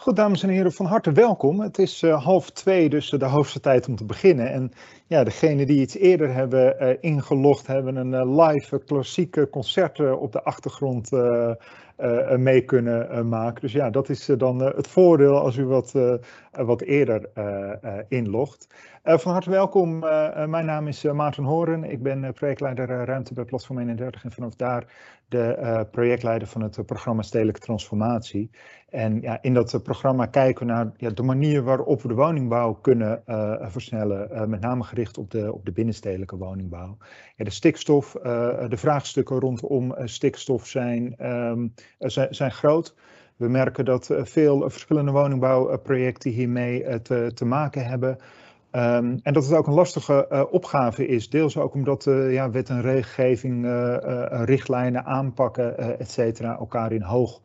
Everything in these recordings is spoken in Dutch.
Goed, dames en heren, van harte welkom. Het is uh, half twee, dus de hoogste tijd om te beginnen. En ja, degenen die iets eerder hebben uh, ingelogd, hebben een live klassieke concert op de achtergrond mee kunnen maken. Dus ja, dat is dan het voordeel als u wat, wat eerder inlogt. van harte welkom, mijn naam is Maarten Horen. Ik ben projectleider Ruimte bij Platform 31 en vanaf daar de projectleider van het programma Stedelijke Transformatie. En ja, in dat programma kijken we naar ja, de manier waarop we de woningbouw kunnen versnellen, met name gericht op de, op de binnenstedelijke woningbouw. Ja, de stikstof, de vraagstukken rondom stikstof zijn, um, zijn, zijn, groot. We merken dat veel verschillende woningbouwprojecten hiermee te, te maken hebben. Um, en dat het ook een lastige uh, opgave is, deels ook omdat uh, ja, wet en regelgeving, uh, richtlijnen, aanpakken, et cetera, elkaar in hoog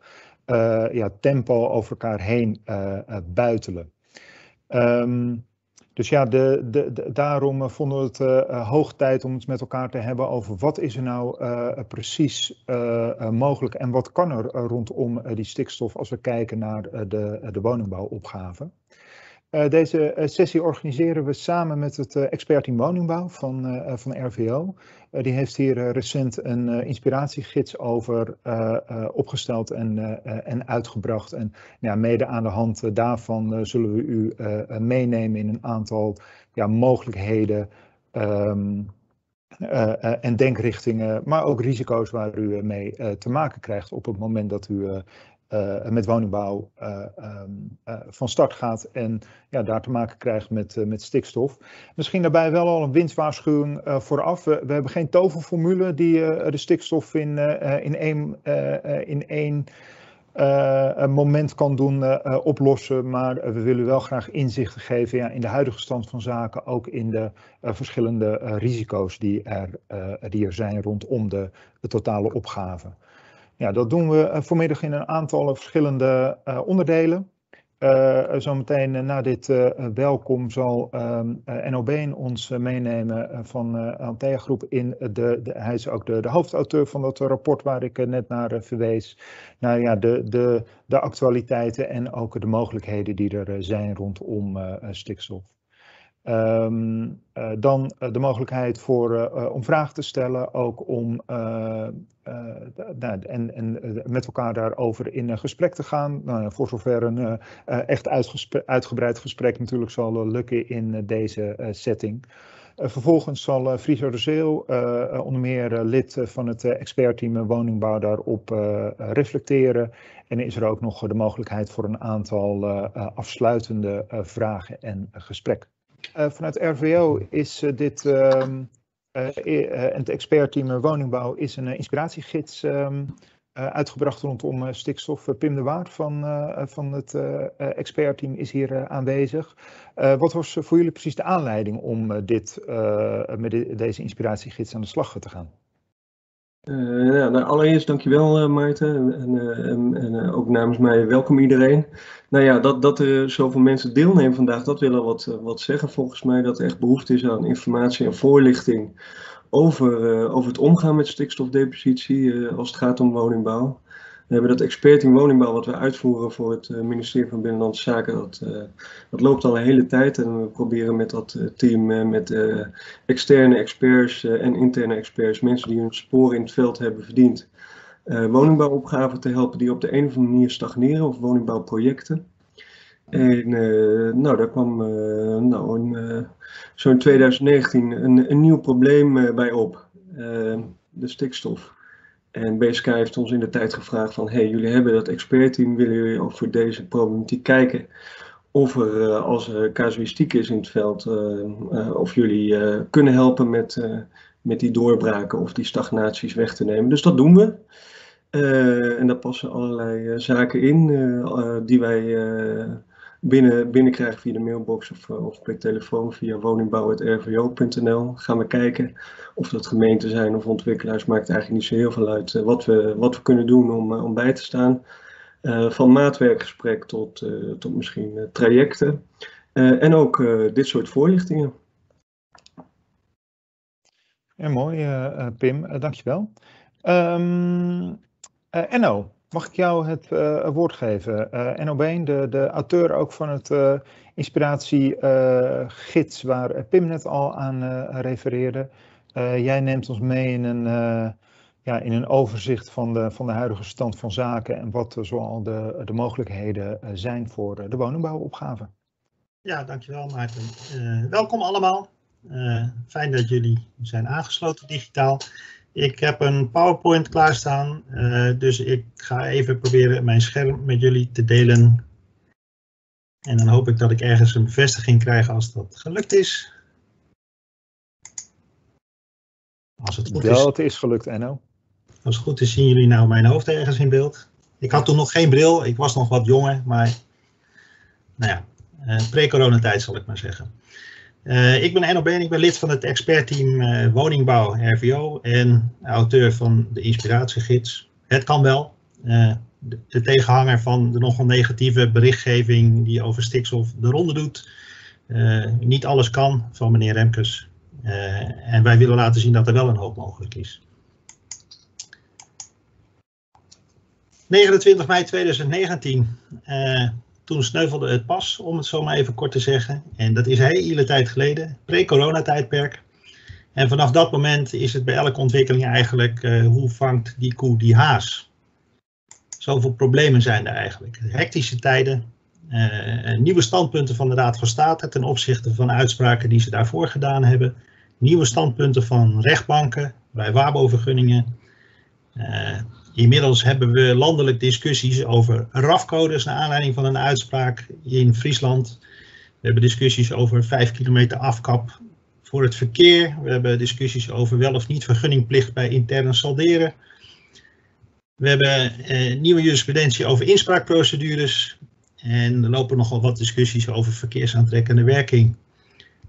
uh, ja, tempo over elkaar heen uh, buitelen. Um, dus ja, de, de, daarom vonden we het uh, hoog tijd om het met elkaar te hebben over wat is er nou precies uh, mogelijk en wat kan er rondom die stikstof als we kijken naar de, de woningbouwopgave. Uh, deze uh, sessie organiseren we samen met het uh, expertteam woningbouw van, van RVO. die heeft hier recent een inspiratiegids over opgesteld en, en uitgebracht. En ja, mede aan de hand daarvan zullen we u meenemen in een aantal ja, mogelijkheden um, en denkrichtingen, maar ook risico's waar u mee te maken krijgt op het moment dat u met woningbouw uh, um, uh, van start gaat en ja, daar te maken krijgt met, met stikstof. Misschien daarbij wel al een winstwaarschuwing vooraf. We, hebben geen toverformule die de stikstof in, in één, in één moment kan doen oplossen, maar we willen wel graag inzichten geven ja, in de huidige stand van zaken, ook in de verschillende risico's die er, die er zijn rondom de totale opgave. Ja, dat doen we eh, vanmiddag in een aantal verschillende uh, onderdelen. Uh, zometeen na dit welkom zal um, NOB ons meenemen van Antea Groep in de, de, hij is ook de, de hoofdauteur van dat rapport waar ik net naar verwees. Nou ja, de, de, de actualiteiten en ook de mogelijkheden die er zijn rondom stikstof. Um, dan uh, de mogelijkheid voor, uh, om vragen te stellen, ook om nou, en, en met elkaar daarover in gesprek te gaan. Nou, voor zover een echt uitgebreid gesprek natuurlijk zal lukken in deze setting. vervolgens zal Friso de Zeel, onder meer lid van het expertteam woningbouw, daarop reflecteren. En is er ook nog de mogelijkheid voor een aantal afsluitende vragen en gesprekken. Uh, vanuit RVO is uh, dit um, het expertteam woningbouw is een inspiratiegids um, uitgebracht rondom stikstof. Pim de Waard van, van het expertteam is hier aanwezig. wat was voor jullie precies de aanleiding om dit, met de, deze inspiratiegids aan de slag te gaan? Uh, allereerst dankjewel uh, Maarten en, en, en ook namens mij welkom iedereen. Nou ja, dat, dat er zoveel mensen deelnemen vandaag, dat wil wat, wat zeggen volgens mij. Dat er echt behoefte is aan informatie en voorlichting over, over het omgaan met stikstofdepositie als het gaat om woningbouw. We hebben dat expert in woningbouw wat we uitvoeren voor het eh, ministerie van Binnenlandse Zaken. Dat, uh, dat loopt al een hele tijd en we proberen met dat uh, team, met externe experts en interne experts, mensen die hun sporen in het veld hebben verdiend, woningbouwopgaven te helpen die op de een of andere manier stagneren of woningbouwprojecten. En nou, daar kwam nou, zo in 2019 een, een nieuw probleem bij op, de stikstof. En BSK heeft ons in de tijd gevraagd van, hey, jullie hebben dat expertteam, willen jullie ook voor deze problematiek kijken? Of er, uh, als er casuïstiek is in het veld, uh, uh, of jullie kunnen helpen met, met die doorbraken of die stagnaties weg te nemen. Dus dat doen we. en daar passen allerlei zaken in die wij binnen, binnenkrijgen via de mailbox of, eh, of per telefoon via woningbouw.rvo.nl. Gaan we kijken of dat gemeenten zijn of ontwikkelaars, maakt eigenlijk niet zo heel veel uit eh, wat, we, wat we kunnen doen om, eh, om bij te staan. Van maatwerkgesprek tot, tot misschien trajecten. en ook dit soort voorlichtingen. Ja, mooi, Pim, dankjewel. Um, Enno, Mag ik jou het uh, woord geven? Uh, de, de auteur ook van het uh, inspiratiegids waar Pim net al aan refereerde. jij neemt ons mee in een, ja, in een overzicht van de, van de huidige stand van zaken en wat zoal de, de mogelijkheden zijn voor de woningbouwopgave. Ja, dankjewel Maarten. welkom allemaal. fijn dat jullie zijn aangesloten digitaal. Ik heb een PowerPoint klaarstaan, uh, dus ik ga even proberen mijn scherm met jullie te delen. En dan hoop ik dat ik ergens een bevestiging krijg als dat gelukt is. Als het goed is. Dat is gelukt, Enno. Als het goed is, zien jullie nou mijn hoofd ergens in beeld. Ik had toen nog geen bril, ik was nog wat jonger, maar nou ja, uh, pre-coronatijd zal ik maar zeggen. Uh, ik ben Enno Been, ik ben lid van het expertteam uh, Woningbouw RVO en auteur van de inspiratiegids. Het kan wel. Uh, de, de, tegenhanger van de nogal negatieve berichtgeving die over stikstof de ronde doet. niet alles kan van meneer Remkes. en wij willen laten zien dat er wel een hoop mogelijk is. 29 mei 2019 toen sneuvelde het pas, om het zo maar even kort te zeggen. En dat is hele tijd geleden, pre-coronatijdperk. En vanaf dat moment is het bij elke ontwikkeling eigenlijk, uh, hoe vangt die koe die haas? Zoveel problemen zijn er eigenlijk. Hectische tijden, uh, nieuwe standpunten van de Raad van State ten opzichte van uitspraken die ze daarvoor gedaan hebben. Nieuwe standpunten van rechtbanken bij waarbovergunningen. Uh, Inmiddels hebben we landelijk discussies over RAF-codes naar aanleiding van een uitspraak in Friesland. We hebben discussies over 5 kilometer afkap voor het verkeer. We hebben discussies over wel of niet vergunningplicht bij interne salderen. We hebben eh, nieuwe jurisprudentie over inspraakprocedures. En er lopen nogal wat discussies over verkeersaantrekkende werking.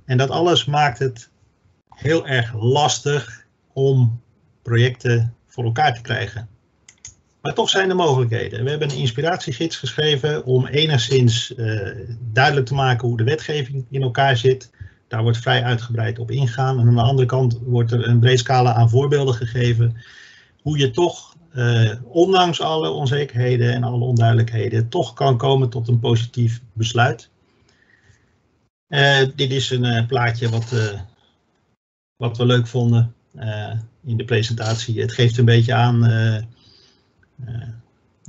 En dat alles maakt het heel erg lastig om projecten voor elkaar te krijgen. Maar toch zijn er mogelijkheden. We hebben een inspiratiegids geschreven om enigszins uh, duidelijk te maken hoe de wetgeving in elkaar zit. Daar wordt vrij uitgebreid op ingaan. En aan de andere kant wordt er een breed scala aan voorbeelden gegeven hoe je toch, uh, ondanks alle onzekerheden en alle onduidelijkheden, toch kan komen tot een positief besluit. Uh, dit is een plaatje wat, wat we leuk vonden in de presentatie. Het geeft een beetje aan eh,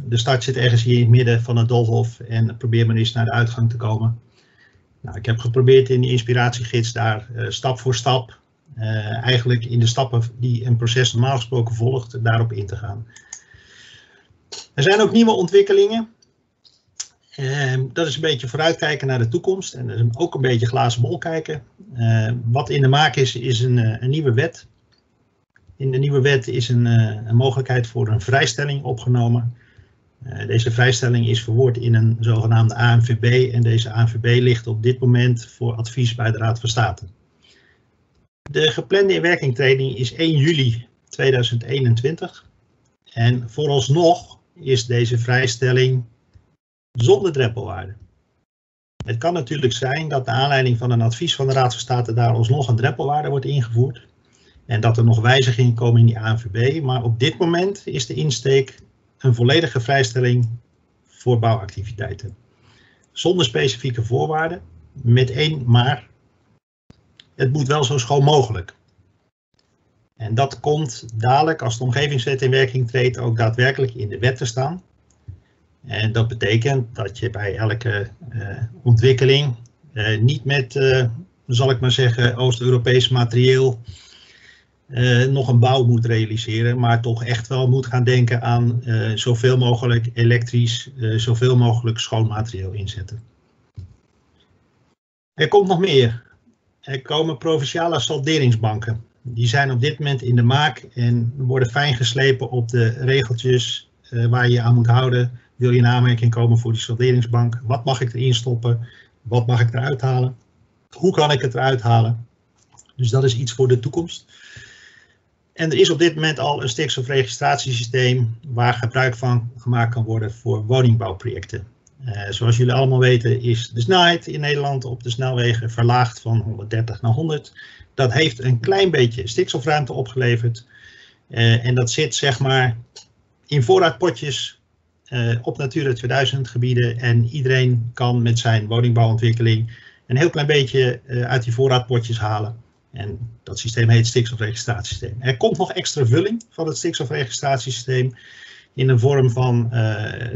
de start zit ergens hier in het midden van het Dolhof en probeer maar eens naar de uitgang te komen. Nou, ik heb geprobeerd in die inspiratiegids daar uh, stap voor stap, uh, eigenlijk in de stappen die een proces normaal gesproken volgt, daarop in te gaan. Er zijn ook nieuwe ontwikkelingen. Uh, dat is een beetje vooruitkijken naar de toekomst en ook een beetje glazen bol kijken. wat in de maak is, is een, een nieuwe wet in de nieuwe wet is een, eh, een mogelijkheid voor een vrijstelling opgenomen. Uh, deze vrijstelling is verwoord in een zogenaamde ANVB en deze ANVB ligt op dit moment voor advies bij de Raad van State. De geplande inwerkingtreding is 1 juli 2021 en vooralsnog is deze vrijstelling zonder drempelwaarde. Het kan natuurlijk zijn dat naar aanleiding van een advies van de Raad van State daar alsnog een drempelwaarde wordt ingevoerd. En dat er nog wijzigingen komen in die ANVB. Maar op dit moment is de insteek een volledige vrijstelling voor bouwactiviteiten. Zonder specifieke voorwaarden, met één maar. Het moet wel zo schoon mogelijk. En dat komt dadelijk, als de omgevingswet in werking treedt, ook daadwerkelijk in de wet te staan. En dat betekent dat je bij elke uh, ontwikkeling uh, niet met, uh, zal ik maar zeggen, Oost-Europees materieel uh, nog een bouw moet realiseren, maar toch echt wel moet gaan denken aan uh, zoveel mogelijk elektrisch, uh, zoveel mogelijk schoon materieel inzetten. Er komt nog meer. Er komen provinciale salderingsbanken. Die zijn op dit moment in de maak en worden fijn geslepen op de regeltjes waar je je aan moet houden. Wil je in aanmerking komen voor die salderingsbank? Wat mag ik erin stoppen? Wat mag ik eruit halen? Hoe kan ik het eruit halen? Dus dat is iets voor de toekomst. En er is op dit moment al een stikstofregistratiesysteem waar gebruik van gemaakt kan worden voor woningbouwprojecten. Uh, zoals jullie allemaal weten is de snelheid in Nederland op de snelwegen verlaagd van 130 naar 100. Dat heeft een klein beetje stikstofruimte opgeleverd. Uh, en dat zit zeg maar in voorraadpotjes op Natura 2000 gebieden en iedereen kan met zijn woningbouwontwikkeling een heel klein beetje uit die voorraadpotjes halen. En dat systeem heet stikstofregistratiesysteem. Er komt nog extra vulling van het stikstofregistratiesysteem in de vorm van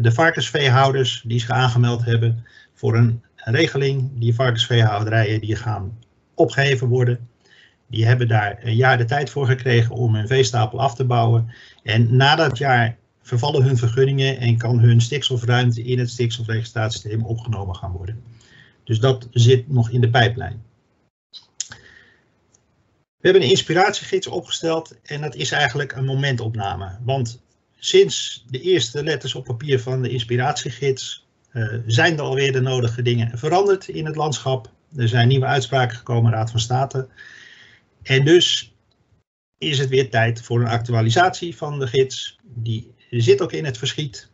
de varkensveehouders die zich aangemeld hebben voor een regeling. Die varkensveehouderijen die gaan opgeheven worden. Die hebben daar een jaar de tijd voor gekregen om hun veestapel af te bouwen. En na dat jaar vervallen hun vergunningen en kan hun stikstofruimte in het stikstofregistratiesysteem opgenomen gaan worden. Dus dat zit nog in de pijplijn. We hebben een inspiratiegids opgesteld en dat is eigenlijk een momentopname. Want sinds de eerste letters op papier van de inspiratiegids uh, zijn er alweer de nodige dingen veranderd in het landschap. Er zijn nieuwe uitspraken gekomen, Raad van State. En dus is het weer tijd voor een actualisatie van de gids. Die zit ook in het verschiet.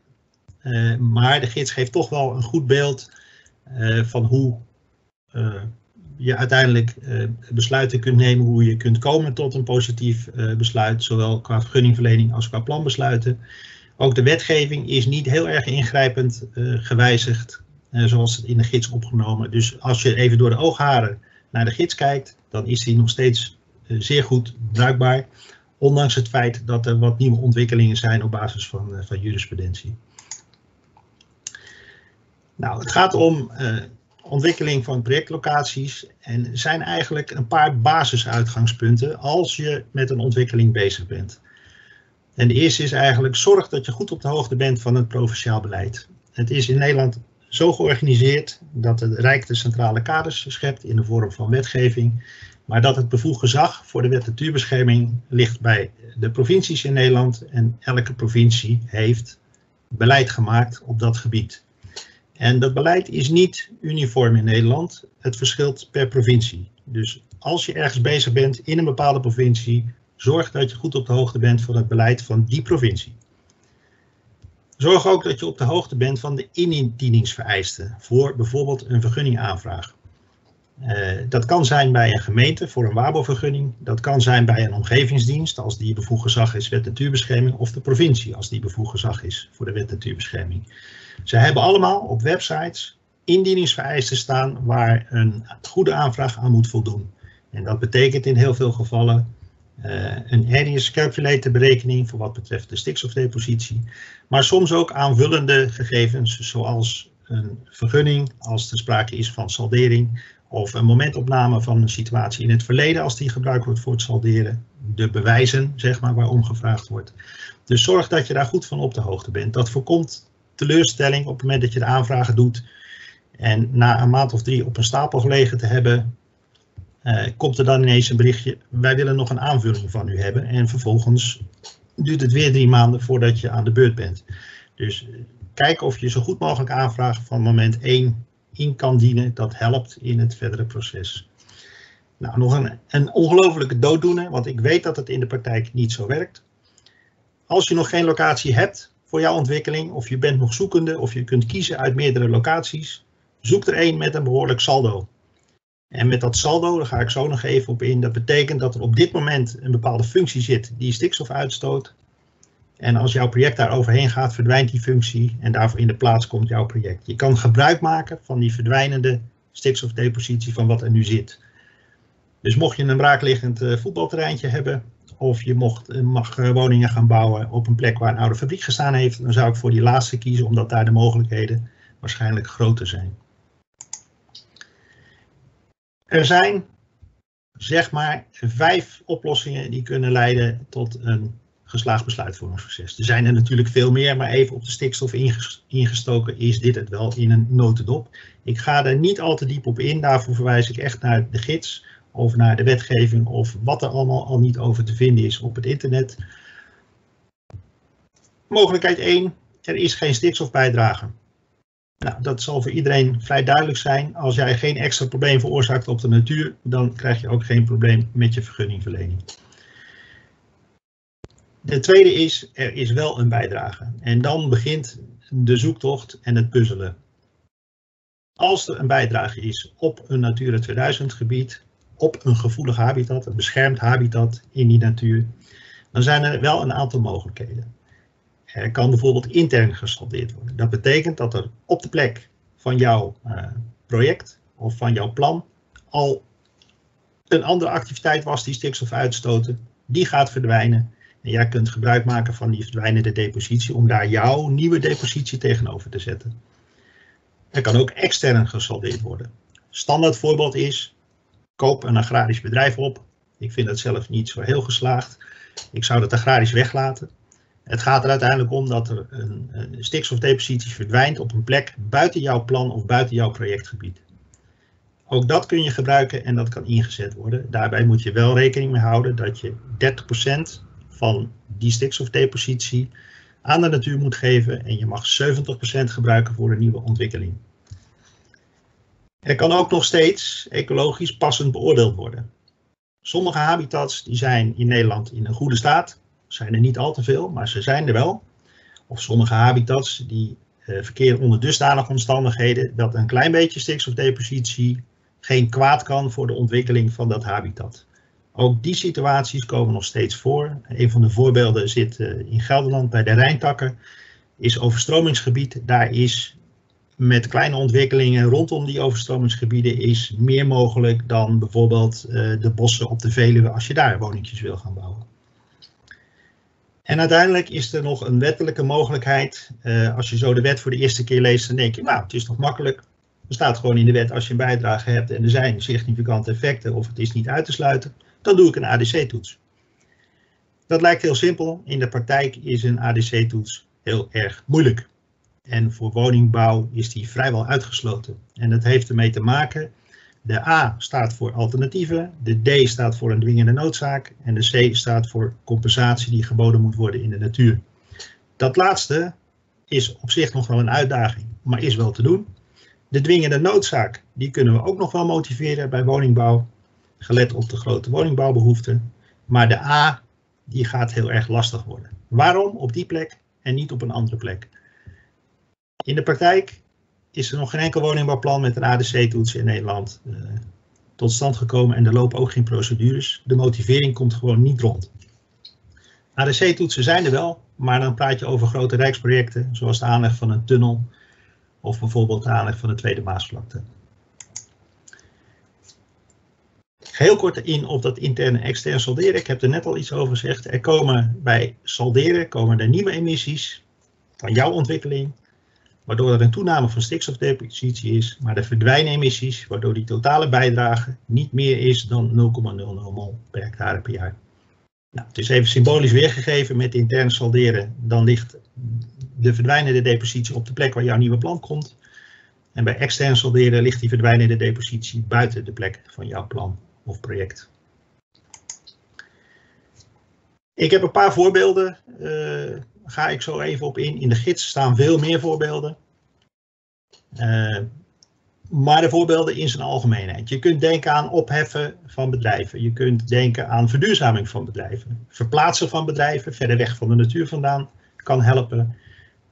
Uh, maar de gids geeft toch wel een goed beeld uh, van hoe je uiteindelijk besluiten kunt nemen, hoe je kunt komen tot een positief besluit, zowel qua vergunningverlening als qua planbesluiten. Ook de wetgeving is niet heel erg ingrijpend gewijzigd, zoals in de gids opgenomen. Dus als je even door de oogharen naar de gids kijkt, dan is die nog steeds eh, zeer goed bruikbaar. Ondanks het feit dat er wat nieuwe ontwikkelingen zijn op basis van, eh, van jurisprudentie. Nou, het gaat om ontwikkeling van projectlocaties en zijn eigenlijk een paar basisuitgangspunten als je met een ontwikkeling bezig bent. En de eerste is eigenlijk zorg dat je goed op de hoogte bent van het provinciaal beleid. Het is in Nederland zo georganiseerd dat het Rijk de centrale kaders schept in de vorm van wetgeving maar dat het bevoegd gezag voor de wet natuurbescherming ligt bij de provincies in Nederland en elke provincie heeft beleid gemaakt op dat gebied. En dat beleid is niet uniform in Nederland, het verschilt per provincie. Dus als je ergens bezig bent in een bepaalde provincie, zorg dat je goed op de hoogte bent van het beleid van die provincie. Zorg ook dat je op de hoogte bent van de inindieningsvereisten voor bijvoorbeeld een vergunningaanvraag. Uh, dat kan zijn bij een gemeente voor een WABO-vergunning. Dat kan zijn bij een omgevingsdienst als die bevoegd gezag is wet natuurbescherming. Of de provincie als die bevoegd gezag is voor de wet natuurbescherming. Ze hebben allemaal op websites indieningsvereisten staan waar een goede aanvraag aan moet voldoen. En dat betekent in heel veel gevallen uh, een areas calculator berekening voor wat betreft de stikstofdepositie. Maar soms ook aanvullende gegevens zoals een vergunning als er sprake is van saldering of een momentopname van een situatie in het verleden als die gebruikt wordt voor het salderen. De bewijzen, zeg maar, waarom gevraagd wordt. Dus zorg dat je daar goed van op de hoogte bent. Dat voorkomt teleurstelling op het moment dat je de aanvragen doet. En na een maand of drie op een stapel gelegen te hebben, eh, komt er dan ineens een berichtje. Wij willen nog een aanvulling van u hebben. En vervolgens duurt het weer drie maanden voordat je aan de beurt bent. Dus eh, kijk of je zo goed mogelijk aanvraagt van moment 1 in kan dienen. Dat helpt in het verdere proces. Nou, nog een, een ongelofelijke dooddoener, want ik weet dat het in de praktijk niet zo werkt. Als je nog geen locatie hebt voor jouw ontwikkeling, of je bent nog zoekende, of je kunt kiezen uit meerdere locaties, zoek er één met een behoorlijk saldo. En met dat saldo, daar ga ik zo nog even op in, dat betekent dat er op dit moment een bepaalde functie zit die stikstof uitstoot. En als jouw project daar overheen gaat, verdwijnt die functie en daarvoor in de plaats komt jouw project. Je kan gebruik maken van die verdwijnende stikstofdepositie van wat er nu zit. Dus mocht je een braakliggend uh, voetbalterreintje hebben, of je mocht, uh, mag uh, woningen gaan bouwen op een plek waar een oude fabriek gestaan heeft, dan zou ik voor die laatste kiezen, omdat daar de mogelijkheden waarschijnlijk groter zijn. Er zijn, zeg maar, vijf oplossingen die kunnen leiden tot een geslaagd besluitvormingsproces. Er zijn er natuurlijk veel meer, maar even op de stikstof ingestoken is dit het wel in een notendop. Ik ga er niet al te diep op in, daarvoor verwijs ik echt naar de gids of naar de wetgeving of wat er allemaal al niet over te vinden is op het internet. Mogelijkheid 1, er is geen stikstofbijdrage. Nou, dat zal voor iedereen vrij duidelijk zijn. Als jij geen extra probleem veroorzaakt op de natuur, dan krijg je ook geen probleem met je vergunningverlening. De tweede is, er is wel een bijdrage. En dan begint de zoektocht en het puzzelen. Als er een bijdrage is op een Natura 2000 gebied, op een gevoelig habitat, een beschermd habitat in die natuur, dan zijn er wel een aantal mogelijkheden. Er kan bijvoorbeeld intern gesoldeerd worden. Dat betekent dat er op de plek van jouw uh, project of van jouw plan al een andere activiteit was die stikstof uitstoten. Die gaat verdwijnen. En jij kunt gebruik maken van die verdwijnende depositie om daar jouw nieuwe depositie tegenover te zetten. Er kan ook extern gesoldeerd worden. Standaard voorbeeld is, koop een agrarisch bedrijf op. Ik vind dat zelf niet zo heel geslaagd. Ik zou dat agrarisch weglaten. Het gaat er uiteindelijk om dat er een, een stikstofdepositie verdwijnt op een plek buiten jouw plan of buiten jouw projectgebied. Ook dat kun je gebruiken en dat kan ingezet worden. Daarbij moet je wel rekening mee houden dat je 30% van die stikstofdepositie aan de natuur moet geven en je mag 70% gebruiken voor een nieuwe ontwikkeling. Er kan ook nog steeds ecologisch passend beoordeeld worden. Sommige habitats die zijn in Nederland in een goede staat. Zijn er niet al te veel, maar ze zijn er wel. Of sommige habitats die uh, verkeren onder dusdanige omstandigheden dat een klein beetje stikstofdepositie geen kwaad kan voor de ontwikkeling van dat habitat. Ook die situaties komen nog steeds voor. Een van de voorbeelden zit uh, in Gelderland bij de Rijntakken. Is overstromingsgebied. Daar is met kleine ontwikkelingen rondom die overstromingsgebieden is meer mogelijk dan bijvoorbeeld uh, de bossen op de Veluwe als je daar woningjes wil gaan bouwen. En uiteindelijk is er nog een wettelijke mogelijkheid. Uh, als je zo de wet voor de eerste keer leest, dan denk je, nou, het is toch makkelijk. Er staat gewoon in de wet, als je een bijdrage hebt en er zijn significante effecten of het is niet uit te sluiten, dan doe ik een ADC-toets. Dat lijkt heel simpel. In de praktijk is een ADC-toets heel erg moeilijk. En voor woningbouw is die vrijwel uitgesloten. En dat heeft ermee te maken, de A staat voor alternatieven, de D staat voor een dwingende noodzaak en de C staat voor compensatie die geboden moet worden in de natuur. Dat laatste is op zich nog wel een uitdaging, maar is wel te doen. De dwingende noodzaak, die kunnen we ook nog wel motiveren bij woningbouw, gelet op de grote woningbouwbehoeften. Maar de A, die gaat heel erg lastig worden. Waarom op die plek en niet op een andere plek? In de praktijk is er nog geen enkel woningbouwplan met een ADC-toets in Nederland uh, tot stand gekomen en er lopen ook geen procedures. De motivering komt gewoon niet rond. ADC-toetsen zijn er wel, maar dan praat je over grote rijksprojecten, zoals de aanleg van een tunnel of bijvoorbeeld de aanleg van de Tweede Maasvlakte. Heel kort in op dat interne en extern salderen. Ik heb er net al iets over gezegd. Er komen bij salderen komen er nieuwe emissies van jouw ontwikkeling, waardoor er een toename van stikstofdepositie is, maar er verdwijnen emissies, waardoor die totale bijdrage niet meer is dan 0,00 mol per hectare per jaar. Nou, het is even symbolisch weergegeven met intern salderen. Dan ligt de verdwijnende depositie op de plek waar jouw nieuwe plan komt. En bij extern salderen ligt die verdwijnende depositie buiten de plek van jouw plan of project. Ik heb een paar voorbeelden, uh, ga ik zo even op in. In de gids staan veel meer voorbeelden. Uh, maar de voorbeelden in zijn algemeenheid. Je kunt denken aan opheffen van bedrijven. Je kunt denken aan verduurzaming van bedrijven. Verplaatsen van bedrijven verder weg van de natuur vandaan kan helpen.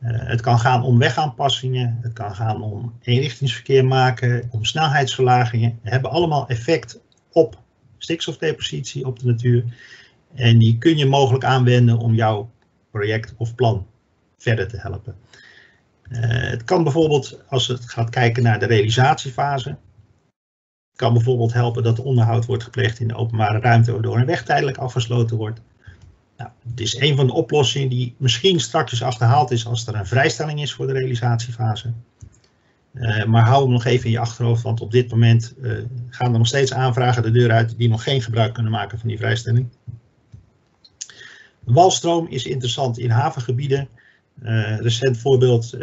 Uh, het kan gaan om wegaanpassingen. Het kan gaan om eenrichtingsverkeer maken, om snelheidsverlagingen. Die hebben allemaal effect op stikstofdepositie op de natuur. En die kun je mogelijk aanwenden om jouw project of plan verder te helpen. Uh, het kan bijvoorbeeld, als het gaat kijken naar de realisatiefase, kan bijvoorbeeld helpen dat onderhoud wordt gepleegd in de openbare ruimte, waardoor een weg tijdelijk afgesloten wordt. Nou, het is een van de oplossingen die misschien straks achterhaald is als er een vrijstelling is voor de realisatiefase. Uh, maar hou hem nog even in je achterhoofd, want op dit moment uh, gaan er nog steeds aanvragen de deur uit die nog geen gebruik kunnen maken van die vrijstelling. Walstroom is interessant in havengebieden. Uh, recent voorbeeld,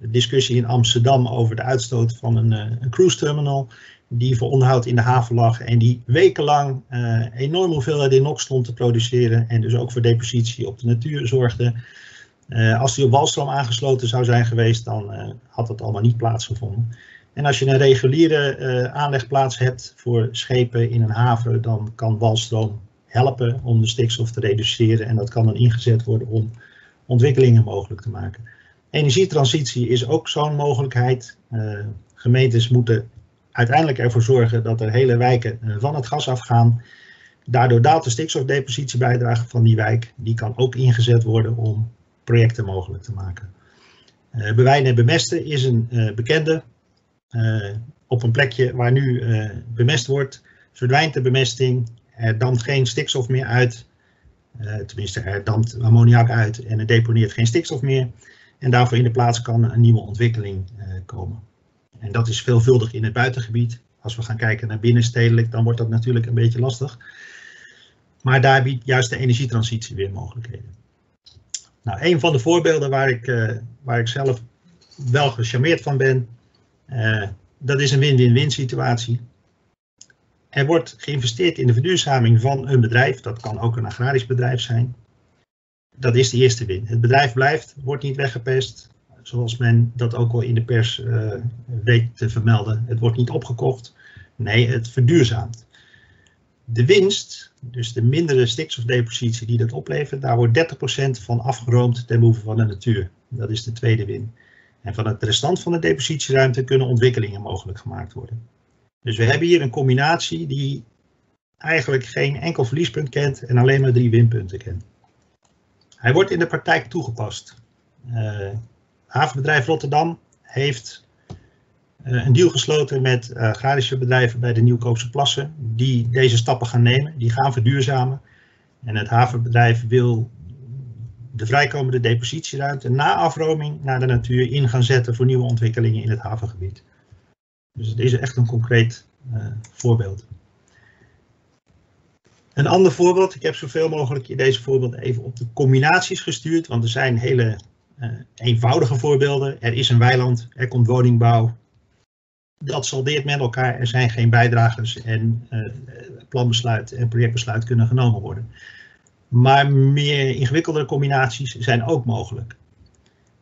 discussie in Amsterdam over de uitstoot van een, een cruise terminal die voor onderhoud in de haven lag en die wekenlang enorm hoeveelheid NOx stond te produceren en dus ook voor depositie op de natuur zorgde. Als die op walstroom aangesloten zou zijn geweest, dan had dat allemaal niet plaatsgevonden. En als je een reguliere aanlegplaats hebt voor schepen in een haven, dan kan walstroom helpen om de stikstof te reduceren. En dat kan dan ingezet worden om ontwikkelingen mogelijk te maken. Energietransitie is ook zo'n mogelijkheid. gemeentes moeten uiteindelijk ervoor zorgen dat er hele wijken van het gas afgaan. Daardoor daalt de stikstofdepositiebijdrage van die wijk. Die kan ook ingezet worden om projecten mogelijk te maken. Uh, bewijnen en bemesten is een bekende. Op een plekje waar nu bemest wordt, verdwijnt de bemesting, er dampt geen stikstof meer uit. tenminste, er dampt ammoniak uit en het deponeert geen stikstof meer. En daarvoor in de plaats kan een nieuwe ontwikkeling komen. En dat is veelvuldig in het buitengebied. Als we gaan kijken naar binnenstedelijk, dan wordt dat natuurlijk een beetje lastig. Maar daar biedt juist de energietransitie weer mogelijkheden. Nou, een van de voorbeelden waar ik, uh, waar ik zelf wel gecharmeerd van ben, dat is een win-win-win situatie. Er wordt geïnvesteerd in de verduurzaming van een bedrijf, dat kan ook een agrarisch bedrijf zijn. Dat is de eerste win. Het bedrijf blijft, wordt niet weggepest, zoals men dat ook al in de pers uh, weet te vermelden. Het wordt niet opgekocht, nee, het verduurzaamt. De winst, dus de mindere stikstofdepositie die dat oplevert, daar wordt 30% van afgeroomd ten behoeve van de natuur. Dat is de tweede win. En van het restant van de depositieruimte kunnen ontwikkelingen mogelijk gemaakt worden. Dus we hebben hier een combinatie die eigenlijk geen enkel verliespunt kent en alleen maar drie winpunten kent. Hij wordt in de praktijk toegepast. Uh, havenbedrijf Rotterdam heeft uh, een deal gesloten met uh, agrarische bedrijven bij de Nieuwkoopse plassen die deze stappen gaan nemen, die gaan verduurzamen. En het havenbedrijf wil de vrijkomende depositieruimte na afroming naar de natuur in gaan zetten voor nieuwe ontwikkelingen in het havengebied. Dus het is echt een concreet uh, voorbeeld. Een ander voorbeeld, ik heb zoveel mogelijk in deze voorbeelden even op de combinaties gestuurd, want er zijn hele uh, eenvoudige voorbeelden. Er is een weiland, er komt woningbouw, dat saldeert met elkaar. Er zijn geen bijdragers en uh, planbesluit en projectbesluit kunnen genomen worden. Maar meer ingewikkeldere combinaties zijn ook mogelijk.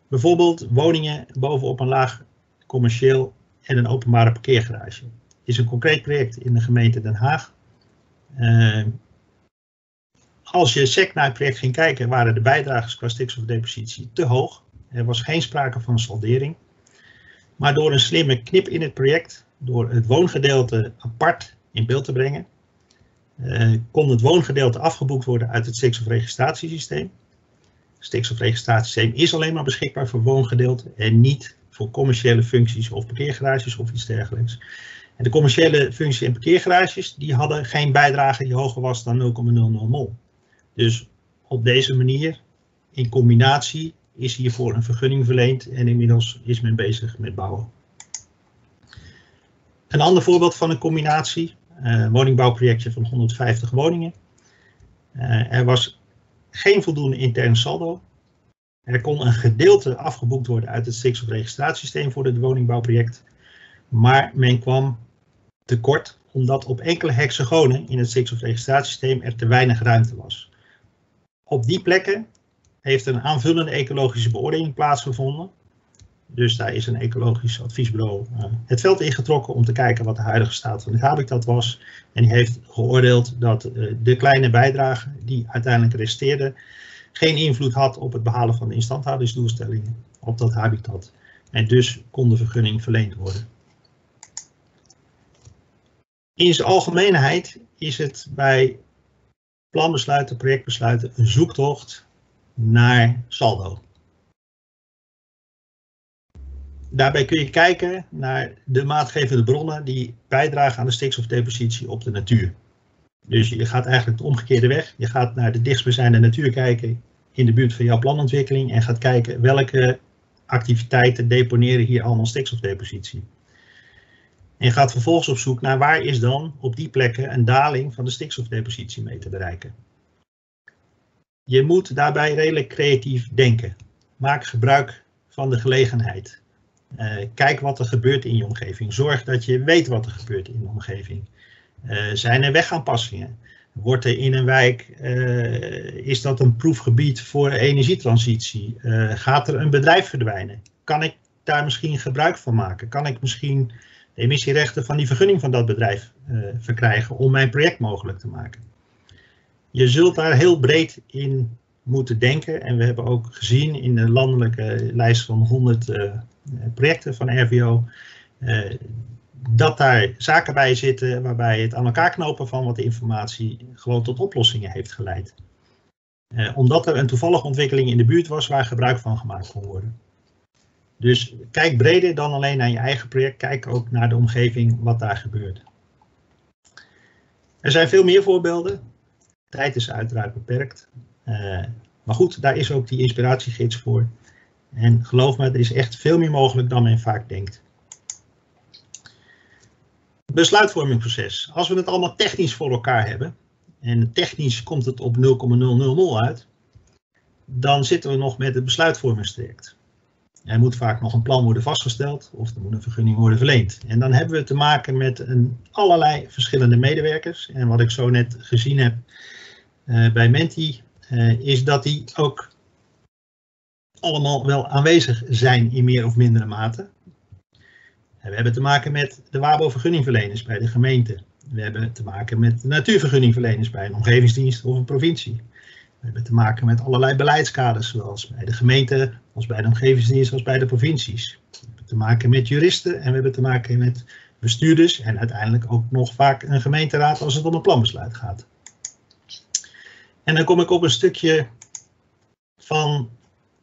Bijvoorbeeld woningen bovenop een laag commercieel en een openbare parkeergarage. Is een concreet project in de gemeente Den Haag. Uh, als je sec naar het project ging kijken, waren de bijdragers qua stikstofdepositie te hoog. Er was geen sprake van saldering. Maar door een slimme knip in het project, door het woongedeelte apart in beeld te brengen, uh, kon het woongedeelte afgeboekt worden uit het stikstofregistratiesysteem. Het stikstofregistratiesysteem is alleen maar beschikbaar voor woongedeelte en niet voor commerciële functies of parkeergarages of iets dergelijks. En de commerciële functies en parkeergarages die hadden geen bijdrage die hoger was dan 0,00 mol. Dus op deze manier, in combinatie is hiervoor een vergunning verleend en inmiddels is men bezig met bouwen. Een ander voorbeeld van een combinatie, uh, woningbouwprojectje van 150 woningen. Uh, er was geen voldoende interne saldo. Er kon een gedeelte afgeboekt worden uit het stikstofregistratiesysteem voor het woningbouwproject. Maar men kwam tekort omdat op enkele hexagonen in het stikstofregistratiesysteem er te weinig ruimte was. Op die plekken heeft een aanvullende ecologische beoordeling plaatsgevonden. Dus daar is een ecologisch adviesbureau uh, het veld ingetrokken om te kijken wat de huidige staat van het habitat was. En die heeft geoordeeld dat uh, de kleine bijdrage die uiteindelijk resteerde geen invloed had op het behalen van de instandhoudingsdoelstellingen op dat habitat. En dus kon de vergunning verleend worden. In zijn algemeenheid is het bij planbesluiten, projectbesluiten een zoektocht naar saldo. Daarbij kun je kijken naar de maatgevende bronnen die bijdragen aan de stikstofdepositie op de natuur. Dus je gaat eigenlijk de omgekeerde weg. Je gaat naar de dichtstbijzijnde natuur kijken in de buurt van jouw planontwikkeling en gaat kijken welke activiteiten deponeren hier allemaal stikstofdepositie. En gaat vervolgens op zoek naar waar is dan op die plekken een daling van de stikstofdepositie mee te bereiken. Je moet daarbij redelijk creatief denken. Maak gebruik van de gelegenheid. Uh, kijk wat er gebeurt in je omgeving. Zorg dat je weet wat er gebeurt in de omgeving. Uh, zijn er wegaanpassingen? Wordt er in een wijk, uh, is dat een proefgebied voor energietransitie? gaat er een bedrijf verdwijnen? Kan ik daar misschien gebruik van maken? Kan ik misschien de emissierechten van die vergunning van dat bedrijf verkrijgen om mijn project mogelijk te maken? je zult daar heel breed in moeten denken. En we hebben ook gezien in de landelijke lijst van 100 uh, eh, projecten van RVO. Eh, dat daar zaken bij zitten waarbij het aan elkaar knopen van wat informatie gewoon tot oplossingen heeft geleid. Eh, omdat er een toevallige ontwikkeling in de buurt was waar gebruik van gemaakt kon worden. Dus kijk breder dan alleen naar je eigen project, kijk ook naar de omgeving wat daar gebeurt. Er zijn veel meer voorbeelden. Tijd is uiteraard beperkt. Uh, maar goed, daar is ook die inspiratiegids voor. En geloof me, er is echt veel meer mogelijk dan men vaak denkt. Besluitvormingsproces. Als we het allemaal technisch voor elkaar hebben, en technisch komt het op 0,000 uit, dan zitten we nog met het besluitvormingstraject. Er moet vaak nog een plan worden vastgesteld of er moet een vergunning worden verleend. En dan hebben we te maken met een allerlei verschillende medewerkers. En wat ik zo net gezien heb uh, bij Menti, uh, is dat die ook allemaal wel aanwezig zijn in meer of mindere mate. We hebben te maken met de WABO-vergunningverleners bij de gemeente. We hebben te maken met de natuurvergunningverleners bij een omgevingsdienst of een provincie. We hebben te maken met allerlei beleidskaders, zoals bij de gemeente, als bij de omgevingsdienst, als bij de provincies. We hebben te maken met juristen en we hebben te maken met bestuurders en uiteindelijk ook nog vaak een gemeenteraad als het om een planbesluit gaat. En dan kom ik op een stukje van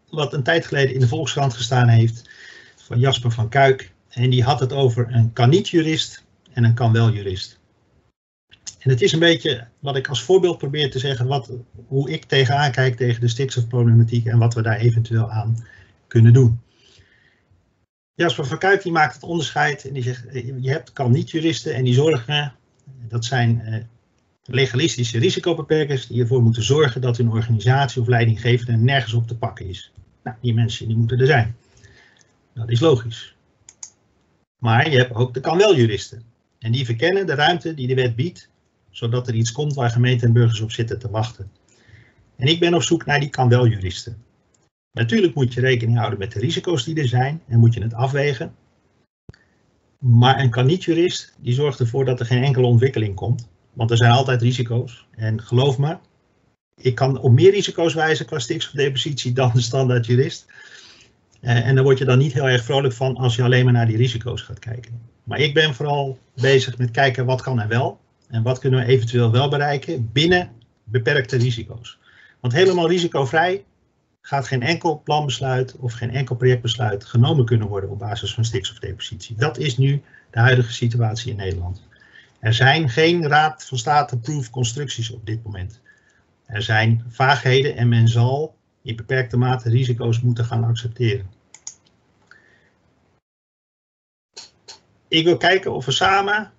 wat een tijd geleden in de Volkskrant gestaan heeft van Jasper van Kuik. En die had het over een kan niet jurist en een kan wel jurist. En het is een beetje wat ik als voorbeeld probeer te zeggen, wat, hoe ik tegenaan kijk tegen de stikstofproblematiek en wat we daar eventueel aan kunnen doen. Jasper van Kuik die maakt het onderscheid en die zegt, je hebt kan niet juristen en die zorgen, dat zijn eh, legalistische risicobeperkers die ervoor moeten zorgen dat hun organisatie of leidinggevende nergens op te pakken is. Nou, die mensen die moeten er zijn. Dat is logisch. Maar je hebt ook de kan wel juristen. En die verkennen de ruimte die de wet biedt, zodat er iets komt waar gemeenten en burgers op zitten te wachten. En ik ben op zoek naar die kan wel juristen. Natuurlijk moet je rekening houden met de risico's die er zijn en moet je het afwegen. Maar een kan niet jurist, die zorgt ervoor dat er geen enkele ontwikkeling komt. Want er zijn altijd risico's. En geloof me, ik kan op meer risico's wijzen qua stikstofdepositie dan de standaard jurist. Uh, en daar word je dan niet heel erg vrolijk van als je alleen maar naar die risico's gaat kijken. Maar ik ben vooral bezig met kijken wat kan er wel. En wat kunnen we eventueel wel bereiken binnen beperkte risico's. Want helemaal risicovrij gaat geen enkel planbesluit of geen enkel projectbesluit genomen kunnen worden op basis van stikstofdepositie. Dat is nu de huidige situatie in Nederland. Er zijn geen Raad van State-proof constructies op dit moment. Er zijn vaagheden en men zal in beperkte mate risico's moeten gaan accepteren. Ik wil kijken of we samen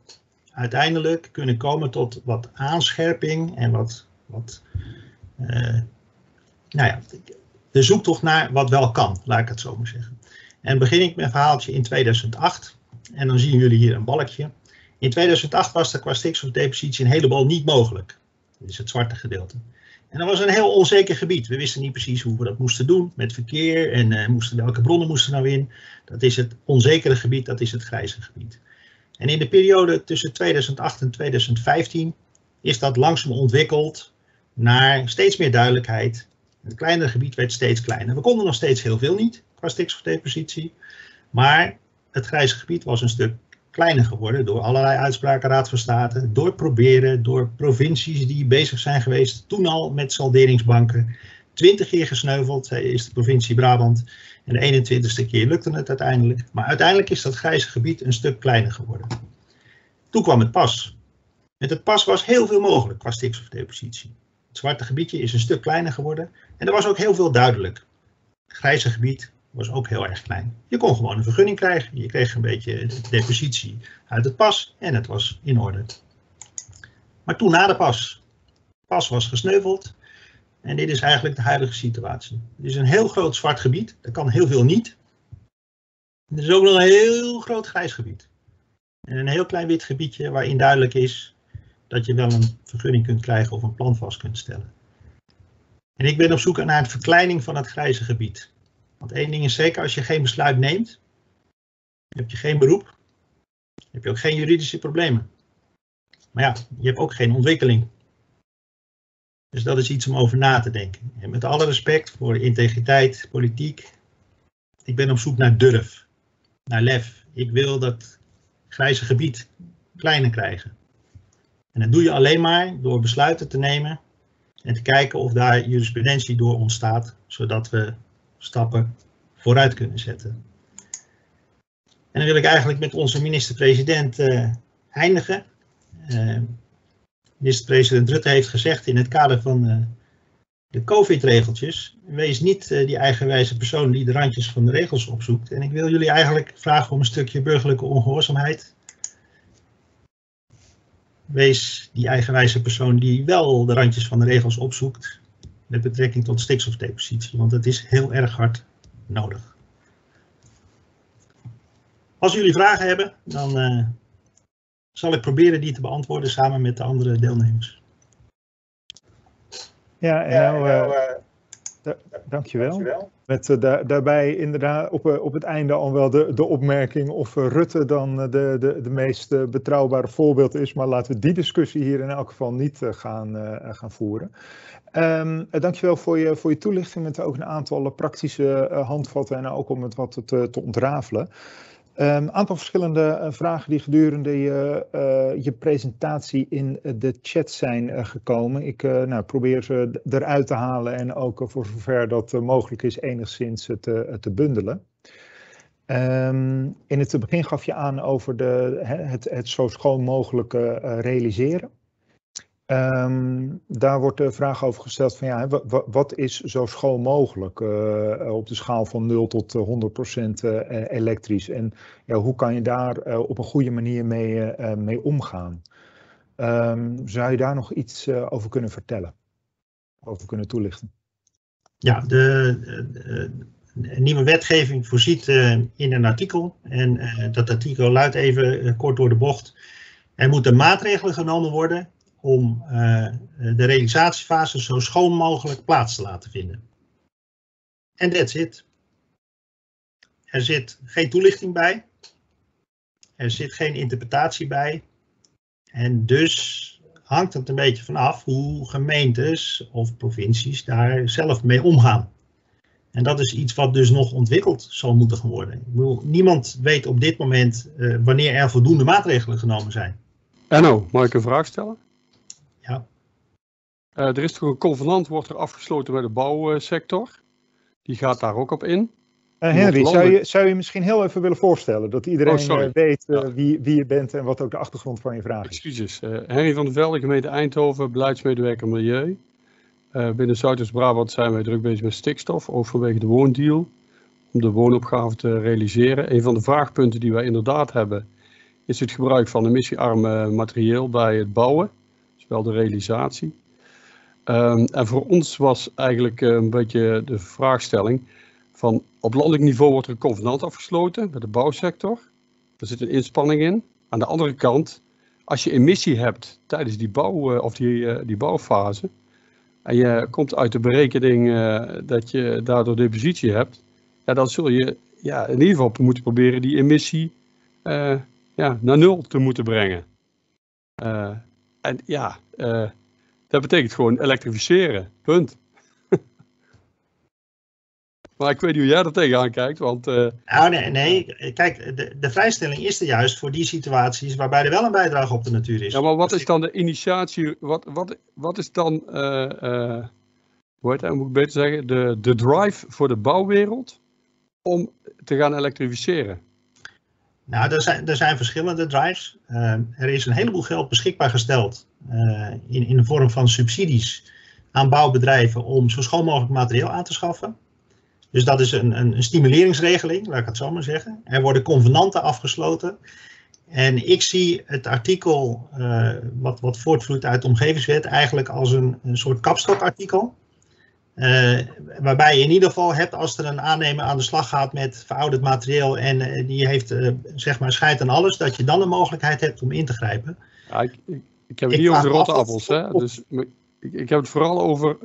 uiteindelijk kunnen komen tot wat aanscherping en wat, wat uh, nou ja, de zoektocht naar wat wel kan, laat ik het zo maar zeggen. En begin ik met een verhaaltje in 2008. En dan zien jullie hier een balkje. In 2008 was er qua stikstofdepositie een heleboel niet mogelijk. Dat is het zwarte gedeelte. En dat was een heel onzeker gebied. We wisten niet precies hoe we dat moesten doen met verkeer en uh, moesten, welke bronnen moesten nou in. Dat is het onzekere gebied, dat is het grijze gebied. En in de periode tussen 2008 en 2015 is dat langzaam ontwikkeld naar steeds meer duidelijkheid. Het kleinere gebied werd steeds kleiner. We konden nog steeds heel veel niet qua stikstofdepositie. Maar het grijze gebied was een stuk kleiner geworden door allerlei uitspraken Raad van State, door proberen, door provincies die bezig zijn geweest toen al met salderingsbanken. Twintig keer gesneuveld is de provincie Brabant en de 21ste keer lukte het uiteindelijk. Maar uiteindelijk is dat grijze gebied een stuk kleiner geworden. Toen kwam het pas. Met het pas was heel veel mogelijk qua stikstofdepositie. Het zwarte gebiedje is een stuk kleiner geworden en er was ook heel veel duidelijk. Grijze gebied was ook heel erg klein. Je kon gewoon een vergunning krijgen. Je kreeg een beetje depositie uit het pas en het was in orde. Maar toen na de pas. Pas was gesneuveld. En dit is eigenlijk de huidige situatie. Het is een heel groot zwart gebied. Er kan heel veel niet. Er is ook nog een heel groot grijs gebied. En een heel klein wit gebiedje waarin duidelijk is dat je wel een vergunning kunt krijgen of een plan vast kunt stellen. En ik ben op zoek naar een verkleining van het grijze gebied. Want één ding is zeker, als je geen besluit neemt, heb je geen beroep, heb je ook geen juridische problemen. Maar ja, je hebt ook geen ontwikkeling. Dus dat is iets om over na te denken. En met alle respect voor integriteit, politiek, ik ben op zoek naar durf, naar lef. Ik wil dat grijze gebied kleiner krijgen. En dat doe je alleen maar door besluiten te nemen En te kijken of daar jurisprudentie door ontstaat, zodat we stappen vooruit kunnen zetten. En dan wil ik eigenlijk met onze minister-president uh, eindigen. Uh, minister-president Rutte heeft gezegd in het kader van uh, de COVID-regeltjes, wees niet die eigenwijze persoon die de randjes van de regels opzoekt. En ik wil jullie eigenlijk vragen om een stukje burgerlijke ongehoorzaamheid. Wees die eigenwijze persoon die wel de randjes van de regels opzoekt met betrekking tot stikstofdepositie, want het is heel erg hard nodig. Als jullie vragen hebben, dan uh, zal ik proberen die te beantwoorden samen met de andere deelnemers. Ja, en nou, uh, da dankjewel. dankjewel. Met da daarbij inderdaad op, op het einde al wel de, de opmerking of Rutte dan de, de, de meest betrouwbare voorbeeld is. Maar laten we die discussie hier in elk geval niet gaan, gaan voeren. Um, dankjewel voor je, voor je toelichting met ook een aantal praktische handvatten en ook om het wat te, te ontrafelen. Een ehm, aantal verschillende uh, vragen die gedurende je, uh, je presentatie in de chat zijn uh, gekomen. Ik nou, probeer ze eruit te halen en ook voor zover dat mogelijk is enigszins te, te bundelen. Um, in het begin gaf je aan over de, het, het zo schoon mogelijk realiseren. Um, daar wordt de vraag over gesteld van ja, wat is zo schoon mogelijk uh, op de schaal van 0 tot 100% uh, elektrisch en ja, hoe kan je daar op een goede manier mee, mee omgaan? Um, zou je daar nog iets over kunnen vertellen? Over kunnen toelichten? Ja, de, de nieuwe wetgeving voorziet in een artikel en dat artikel luidt even kort door de bocht. Er moeten maatregelen genomen worden om uh, de realisatiefase zo schoon mogelijk plaats te laten vinden. En that's it. Er zit geen toelichting bij. Er zit geen interpretatie bij. En dus hangt het een beetje vanaf hoe gemeentes of provincies daar zelf mee omgaan. En dat is iets wat dus nog ontwikkeld zal moeten worden. Niemand weet op dit moment uh, wanneer er voldoende maatregelen genomen zijn. Enno, mag ik een vraag stellen? Uh, er is toch een convenant, wordt er afgesloten met de bouwsector. Die gaat daar ook op in. Uh, Henry, zou je, zou je misschien heel even willen voorstellen, dat iedereen oh, weet uh, ja. wie, wie je bent en wat ook de achtergrond van je vraag is? Excuses. Henry van der Velde, gemeente Eindhoven, beleidsmedewerker Milieu. binnen Zuidoost-Brabant zijn wij druk bezig met stikstof, ook vanwege de woondeal, om de woonopgave te realiseren. Een van de vraagpunten die wij inderdaad hebben, is het gebruik van emissiearme materieel bij het bouwen wel de realisatie. Um, en voor ons was eigenlijk uh, een beetje de vraagstelling van op landelijk niveau wordt er een convenant afgesloten met de bouwsector. Er zit een inspanning in. Aan de andere kant, als je emissie hebt tijdens die, bouw, uh, of die, uh, die bouwfase en je komt uit de berekening dat je daardoor depositie hebt, ja, dan zul je ja, in ieder geval moeten proberen die emissie ja, naar nul te moeten brengen. En ja, dat betekent gewoon elektrificeren. Punt. maar ik weet niet hoe jij er tegenaan kijkt, want... Uh... Nou, nee, nee. Kijk, de, de vrijstelling is er juist voor die situaties waarbij er wel een bijdrage op de natuur is. Ja, maar wat is dan de initiatie, wat, wat, wat is dan, uh, hoe heet dat, moet ik beter zeggen, de, de drive voor de bouwwereld om te gaan elektrificeren? Nou, er zijn, er zijn verschillende drives. Er is een heleboel geld beschikbaar gesteld in, in de vorm van subsidies aan bouwbedrijven om zo schoon mogelijk materieel aan te schaffen. Dus dat is een, een, een stimuleringsregeling, laat ik het zo maar zeggen. Er worden convenanten afgesloten. En ik zie het artikel uh, wat, wat voortvloeit uit de omgevingswet eigenlijk als een, een soort kapstokartikel. Uh, waarbij je in ieder geval hebt als er een aannemer aan de slag gaat met verouderd materieel en die heeft zeg maar scheid aan alles, dat je dan de mogelijkheid hebt om in te grijpen. Ja, ik, ik, heb het niet over de rotte appels, hè? dus ik, ik, heb het vooral over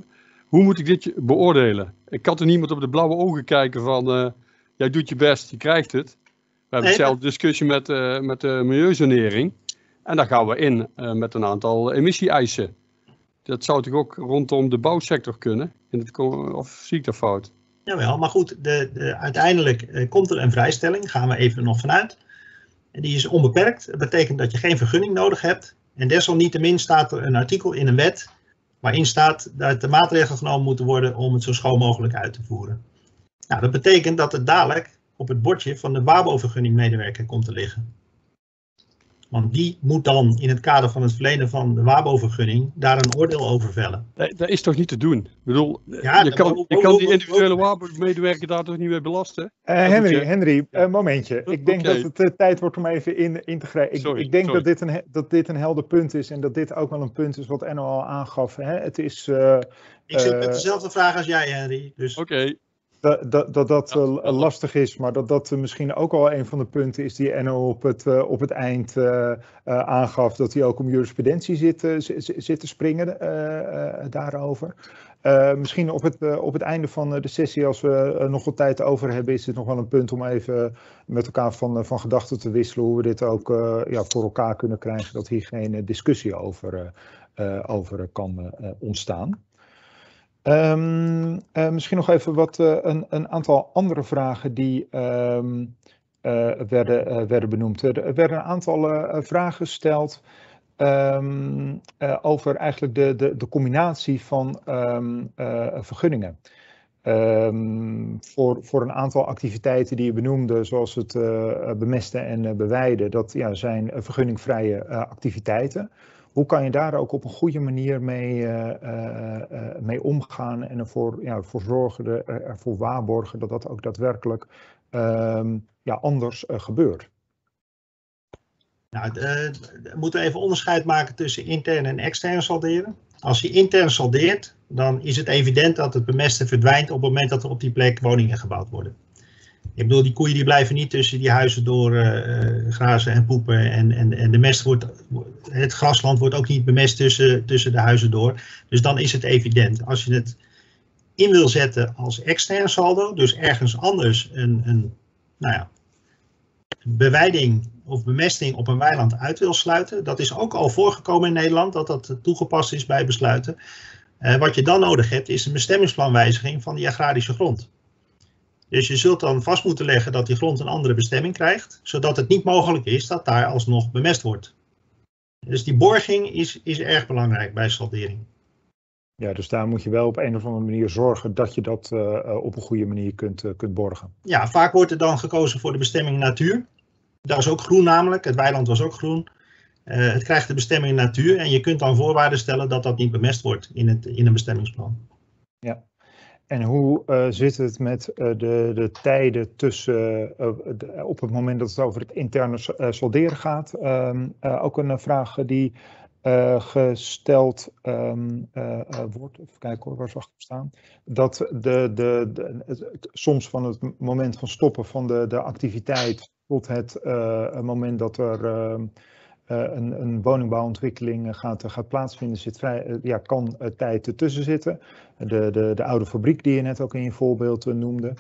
hoe moet ik dit beoordelen. Ik kan er niemand op de blauwe ogen kijken van jij doet je best, je krijgt het. We hebben dezelfde discussie met, met de milieuzonering en daar gaan we in met een aantal emissie-eisen. Dat zou toch ook rondom de bouwsector kunnen? In het, of zie ik dat fout? Jawel, maar goed, de, de, uiteindelijk uh, komt er een vrijstelling, gaan we even nog vanuit. En die is onbeperkt. Dat betekent dat je geen vergunning nodig hebt. En desalniettemin staat er een artikel in een wet waarin staat dat er maatregelen genomen moeten worden om het zo schoon mogelijk uit te voeren. Nou, dat betekent dat het dadelijk op het bordje van de WABO-vergunning medewerker komt te liggen. Want die moet dan in het kader van het verlenen van de WABO-vergunning daar een oordeel over vellen. Dat, dat is toch niet te doen? Ik bedoel, ja, je, kan, je kan die individuele WABO-medewerker daar toch niet mee belasten? Uh, Henry, je... Henry, een momentje. Ik denk dat het uh, tijd wordt om even in, in te grijpen. Ik, sorry, ik, denk dat dit, een, dat dit een helder punt is en dat dit ook wel een punt is wat NO al aangaf. Hè? Het is... Uh, ik zit met dezelfde vraag als jij, Henry. Dus... Oké. Okay dat dat, dat, dat ja, lastig is, maar dat dat misschien ook al een van de punten is die Enno op het, uh, op het eind uh, uh, aangaf, dat hij ook om jurisprudentie zit, zit te springen daarover. misschien op het, op het einde van de sessie, als we nog wat tijd over hebben, is het nog wel een punt om even met elkaar van, van gedachten te wisselen hoe we dit ook ja, voor elkaar kunnen krijgen, dat hier geen discussie over, over kan ontstaan. Um, misschien nog even wat, uh, een, een, aantal andere vragen die um, werden, werden benoemd. Er werden een aantal vragen gesteld um, over eigenlijk de, de, de combinatie van vergunningen. voor, voor een aantal activiteiten die je benoemde, zoals het bemesten en bewijden, dat ja, zijn vergunningvrije activiteiten hoe kan je daar ook op een goede manier mee, uh, uh, mee omgaan en ervoor, ja, ervoor zorgen, ervoor waarborgen dat dat ook daadwerkelijk uh, ja, anders gebeurt? Nou, we moeten even onderscheid maken tussen intern en extern salderen. Als je intern saldeert, dan is het evident dat het bemesten verdwijnt op het moment dat er op die plek woningen gebouwd worden. Ik bedoel, die koeien die blijven niet tussen die huizen door uh, grazen en poepen. En, en, en de mest wordt, het grasland wordt ook niet bemest tussen, tussen de huizen door. Dus dan is het evident. Als je het in wil zetten als extern saldo, dus ergens anders een, een nou ja, bewijding of bemesting op een weiland uit wil sluiten. Dat is ook al voorgekomen in Nederland, dat dat toegepast is bij besluiten. Uh, wat je dan nodig hebt, is een bestemmingsplanwijziging van die agrarische grond. Dus je zult dan vast moeten leggen dat die grond een andere bestemming krijgt, zodat het niet mogelijk is dat daar alsnog bemest wordt. Dus die borging is, is erg belangrijk bij saldering. Ja, dus daar moet je wel op een of andere manier zorgen dat je dat uh, op een goede manier kunt, uh, kunt borgen. Ja, vaak wordt er dan gekozen voor de bestemming natuur. Dat is ook groen namelijk, het weiland was ook groen. Uh, het krijgt de bestemming natuur en je kunt dan voorwaarden stellen dat dat niet bemest wordt in, het, in een bestemmingsplan. Ja, en hoe uh, zit het met uh, de, de tijden tussen, de, op het moment dat het over het interne solderen gaat? Um, ook een vraag die gesteld um, wordt, even kijken hoor, waar zag ik staan? Dat de, de, de, het, soms van het moment van stoppen van de, de activiteit tot het moment dat er ehm, een, een, woningbouwontwikkeling eh, gaat, gaat plaatsvinden, zit vrij, ja, kan tijd ertussen zitten. De, de, de oude fabriek die je net ook in je voorbeeld noemde.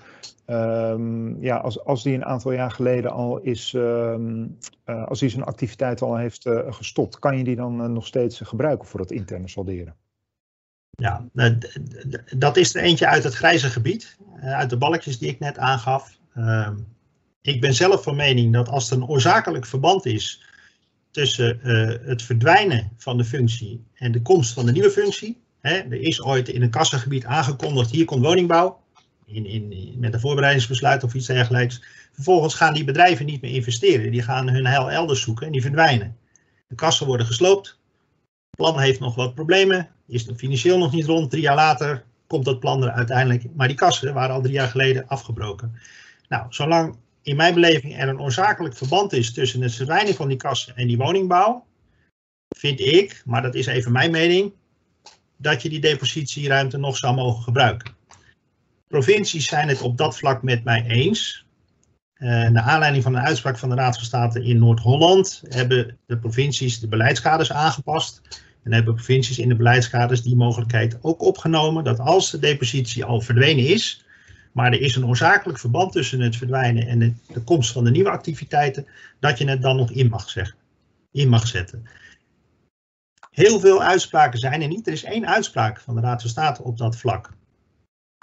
Um, ja, als, als die een aantal jaar geleden al is, um, als die zijn activiteit al heeft gestopt, kan je die dan nog steeds gebruiken voor het interne salderen? Ja, dat is er eentje uit het grijze gebied, uit de balkjes die ik net aangaf. Ehm, ik ben zelf van mening dat als er een oorzakelijk verband is tussen uh, het verdwijnen van de functie en de komst van de nieuwe functie. Hè, er is ooit in een kassengebied aangekondigd, hier komt woningbouw, in, in, met een voorbereidingsbesluit of iets dergelijks. Vervolgens gaan die bedrijven niet meer investeren, die gaan hun heil elders zoeken en die verdwijnen. De kassen worden gesloopt, het plan heeft nog wat problemen, is het financieel nog niet rond, drie jaar later komt dat plan er uiteindelijk, maar die kassen waren al drie jaar geleden afgebroken. Nou, zolang in mijn beleving er een oorzakelijk verband is tussen het verdwijnen van die kassen en die woningbouw, vind ik, maar dat is even mijn mening, dat je die depositieruimte nog zou mogen gebruiken. Provincies zijn het op dat vlak met mij eens. Uh, naar aanleiding van een uitspraak van de Raad van State in Noord-Holland hebben de provincies de beleidskaders aangepast. En hebben provincies in de beleidskaders die mogelijkheid ook opgenomen dat als de depositie al verdwenen is, maar er is een oorzakelijk verband tussen het verdwijnen en de, komst van de nieuwe activiteiten, dat je het dan nog in mag, zeggen, in mag zetten. Heel veel uitspraken zijn er niet. Er is één uitspraak van de Raad van State op dat vlak.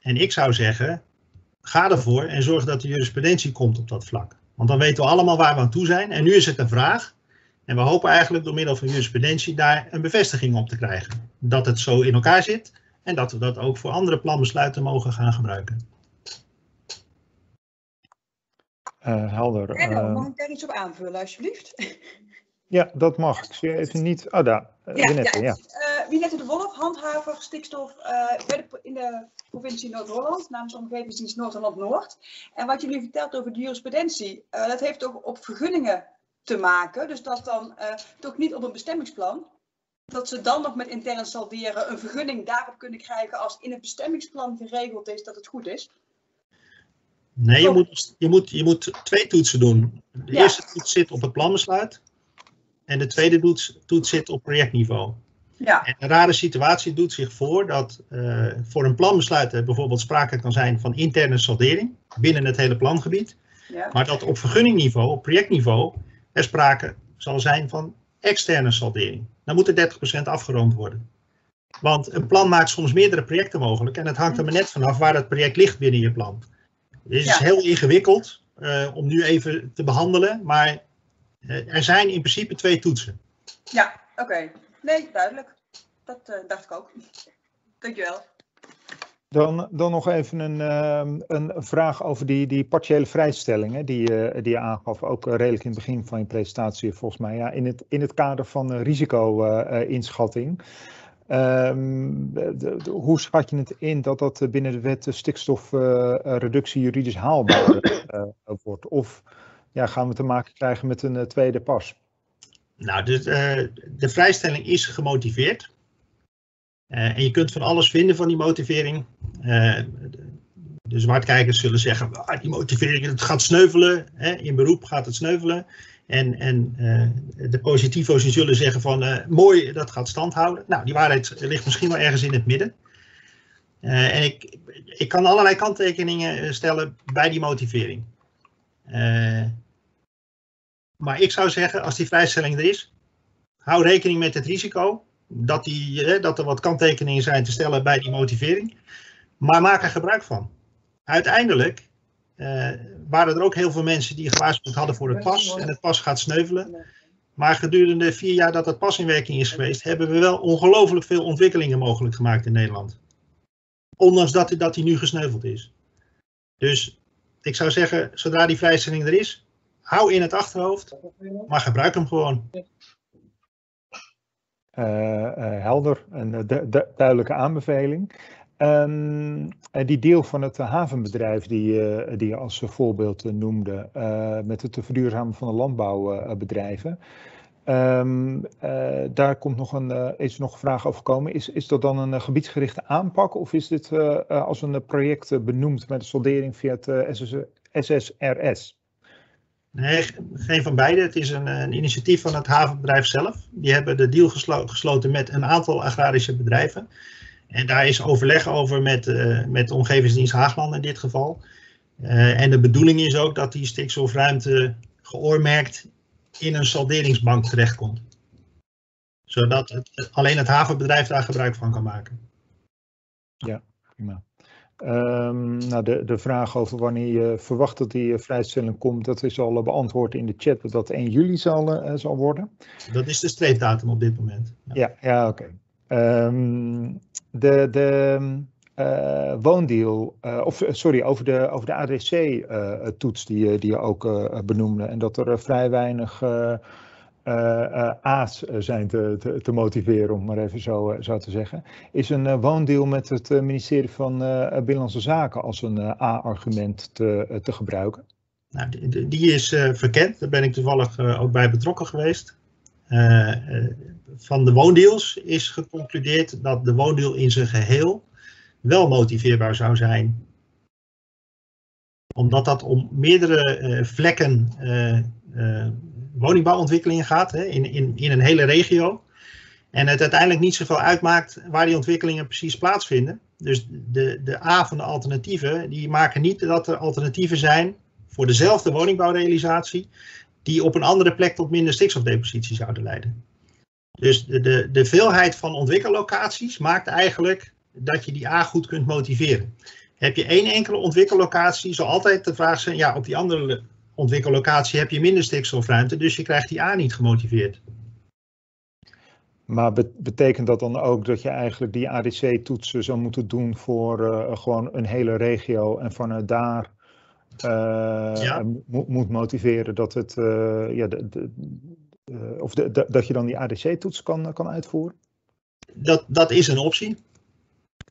En ik zou zeggen, ga ervoor en zorg dat de jurisprudentie komt op dat vlak. Want dan weten we allemaal waar we aan toe zijn. En nu is het een vraag, En we hopen eigenlijk door middel van jurisprudentie daar een bevestiging op te krijgen. Dat het zo in elkaar zit en dat we dat ook voor andere planbesluiten mogen gaan gebruiken. Uh, helder. En mag ik daar iets op aanvullen, alsjeblieft? Ja, dat mag. Ik zie even niet. Oh, daar. Uh, ja, Wienette, ja. Wienette de Wolf, handhaver stikstof in de provincie Noord-Holland, namens Omgevingsdienst Noord-Holland-Noord. En wat jullie vertelt over de jurisprudentie, dat heeft ook op vergunningen te maken. Dus dat dan toch niet op een bestemmingsplan. Dat ze dan nog met intern salderen een vergunning daarop kunnen krijgen als in het bestemmingsplan geregeld is dat het goed is. Nee, je moet, je, moet, je moet twee toetsen doen. De eerste toets zit op het planbesluit. En de tweede toets, toets zit op projectniveau. Ja. En een rare situatie doet zich voor dat uh, voor een planbesluit er bijvoorbeeld sprake kan zijn van interne saldering binnen het hele plangebied. Ja. Maar dat op vergunningniveau, op projectniveau, er sprake zal zijn van externe saldering. Dan moet er 30% afgeroomd worden. Want een plan maakt soms meerdere projecten mogelijk en het hangt er maar net vanaf waar dat project ligt binnen je plan. Dit is ja. heel ingewikkeld uh, om nu even te behandelen, maar uh, er zijn in principe twee toetsen. Ja, oké. Okay. Nee, duidelijk. Dat uh, dacht ik ook. Dankjewel. Dan, dan nog even een, uh, een vraag over die, die partiële vrijstellingen die, uh, die je aangaf, ook redelijk in het begin van je presentatie volgens mij. Ja, in, het, in het kader van risico-inschatting. Um, de, de, hoe schat je het in dat dat binnen de wet stikstofreductie juridisch haalbaar wordt? Of ja, gaan we te maken krijgen met een tweede pas? Nou, de, de vrijstelling is gemotiveerd. Uh, en je kunt van alles vinden van die motivering. Uh, de zwartkijkers zullen zeggen, ah, die motivering het gaat sneuvelen. Hè, in beroep gaat het sneuvelen. En, en uh, de positivo's zullen zeggen van mooi, dat gaat stand houden. Nou, die waarheid ligt misschien wel ergens in het midden. en ik, ik kan allerlei kanttekeningen stellen bij die motivering. maar ik zou zeggen, als die vrijstelling er is, hou rekening met het risico dat, die, dat er wat kanttekeningen zijn te stellen bij die motivering. Maar maak er gebruik van. Uiteindelijk waren er ook heel veel mensen die gewaarschuwd hadden voor het pas. En het pas gaat sneuvelen. Maar gedurende vier jaar dat het pas in werking is geweest, hebben we wel ongelooflijk veel ontwikkelingen mogelijk gemaakt in Nederland. Ondanks dat, dat nu gesneuveld is. Dus ik zou zeggen, zodra die vrijstelling er is, hou in het achterhoofd, maar gebruik hem gewoon. Uh, uh, helder, een du duidelijke aanbeveling. Um, die deel van het havenbedrijf die, uh, die je als voorbeeld noemde, met het verduurzamen van de landbouwbedrijven. Um, daar komt nog een, is nog vraag over gekomen. Is, is dat dan een gebiedsgerichte aanpak of is dit als een project benoemd met de soldering via het SS, SSRS? Nee, geen van beide. Het is een, een, initiatief van het havenbedrijf zelf. Die hebben de deal geslo gesloten met een aantal agrarische bedrijven. En daar is overleg over met, uh, met de Omgevingsdienst Haagland in dit geval. Uh, en de bedoeling is ook dat die stikstofruimte geoormerkt in een salderingsbank terechtkomt. Zodat het, alleen het havenbedrijf daar gebruik van kan maken. Ja, prima. Um, nou, de, de vraag over wanneer je verwacht dat die vrijstelling komt, dat is al beantwoord in de chat dat dat 1 juli zal, uh, zal worden. Dat is de streefdatum op dit moment. Ja, ja, ja oké. Okay. Um, de de uh, woondeal, uh, of sorry, over de, over de ADC-toets die, die je ook benoemde en dat er vrij weinig A's zijn te, te, motiveren, om maar even zo, zo te zeggen. Is een woondeal met het ministerie van Binnenlandse Zaken als een A-argument te, te gebruiken? Nou, die, die is verkend, daar ben ik toevallig ook bij betrokken geweest. Van de woondeals is geconcludeerd dat de woondeal in zijn geheel wel motiveerbaar zou zijn. Omdat dat om meerdere vlekken woningbouwontwikkelingen gaat in, in, in een hele regio. En het uiteindelijk niet zoveel uitmaakt waar die ontwikkelingen precies plaatsvinden. Dus de, de A van de alternatieven, die maken niet dat er alternatieven zijn voor dezelfde woningbouwrealisatie, die op een andere plek tot minder stikstofdepositie zouden leiden. Dus de, de, de veelheid van ontwikkellocaties maakt eigenlijk dat je die A goed kunt motiveren. Heb je één enkele ontwikkellocatie, zal altijd de vraag zijn, ja, op die andere ontwikkellocatie heb je minder stikstofruimte, dus je krijgt die A niet gemotiveerd. Maar betekent dat dan ook dat je eigenlijk die ADC-toetsen zou moeten doen voor uh, gewoon een hele regio en vanuit daar uh, moet motiveren dat het, uh, ja, de, de, of de, dat je dan die ADC-toets kan, kan uitvoeren? Dat, dat is een optie.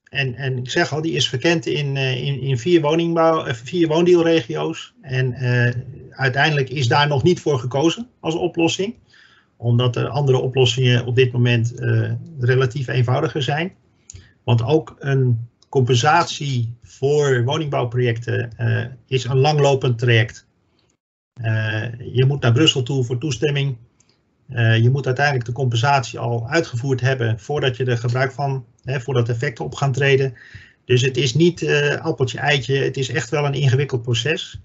En, en ik zeg al, die is verkend in, in, in vier, woningbouw, vier woondeelregio's. En uiteindelijk is daar nog niet voor gekozen als oplossing omdat er andere oplossingen op dit moment uh, relatief eenvoudiger zijn. Want ook een compensatie voor woningbouwprojecten uh, is een langlopend traject. Uh, je moet naar Brussel toe voor toestemming. je moet uiteindelijk de compensatie al uitgevoerd hebben voordat je er gebruik van, hè, voordat effecten op gaan treden. Dus het is niet appeltje eitje, het is echt wel een ingewikkeld proces.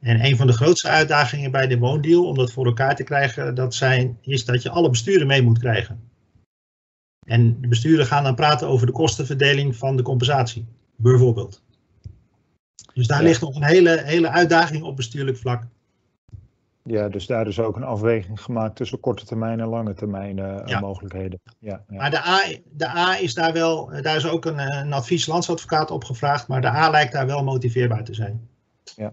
En een van de grootste uitdagingen bij de woondeal, om dat voor elkaar te krijgen, dat zijn, is dat je alle besturen mee moet krijgen. En de besturen gaan dan praten over de kostenverdeling van de compensatie, bijvoorbeeld. Dus daar ligt nog een hele, hele uitdaging op bestuurlijk vlak. Ja, dus daar is ook een afweging gemaakt tussen korte termijn en lange termijn uh, mogelijkheden. Ja, ja, Maar de A, de A is daar wel, daar is ook een, een advies landsadvocaat op gevraagd, maar de A lijkt daar wel motiveerbaar te zijn. Ja.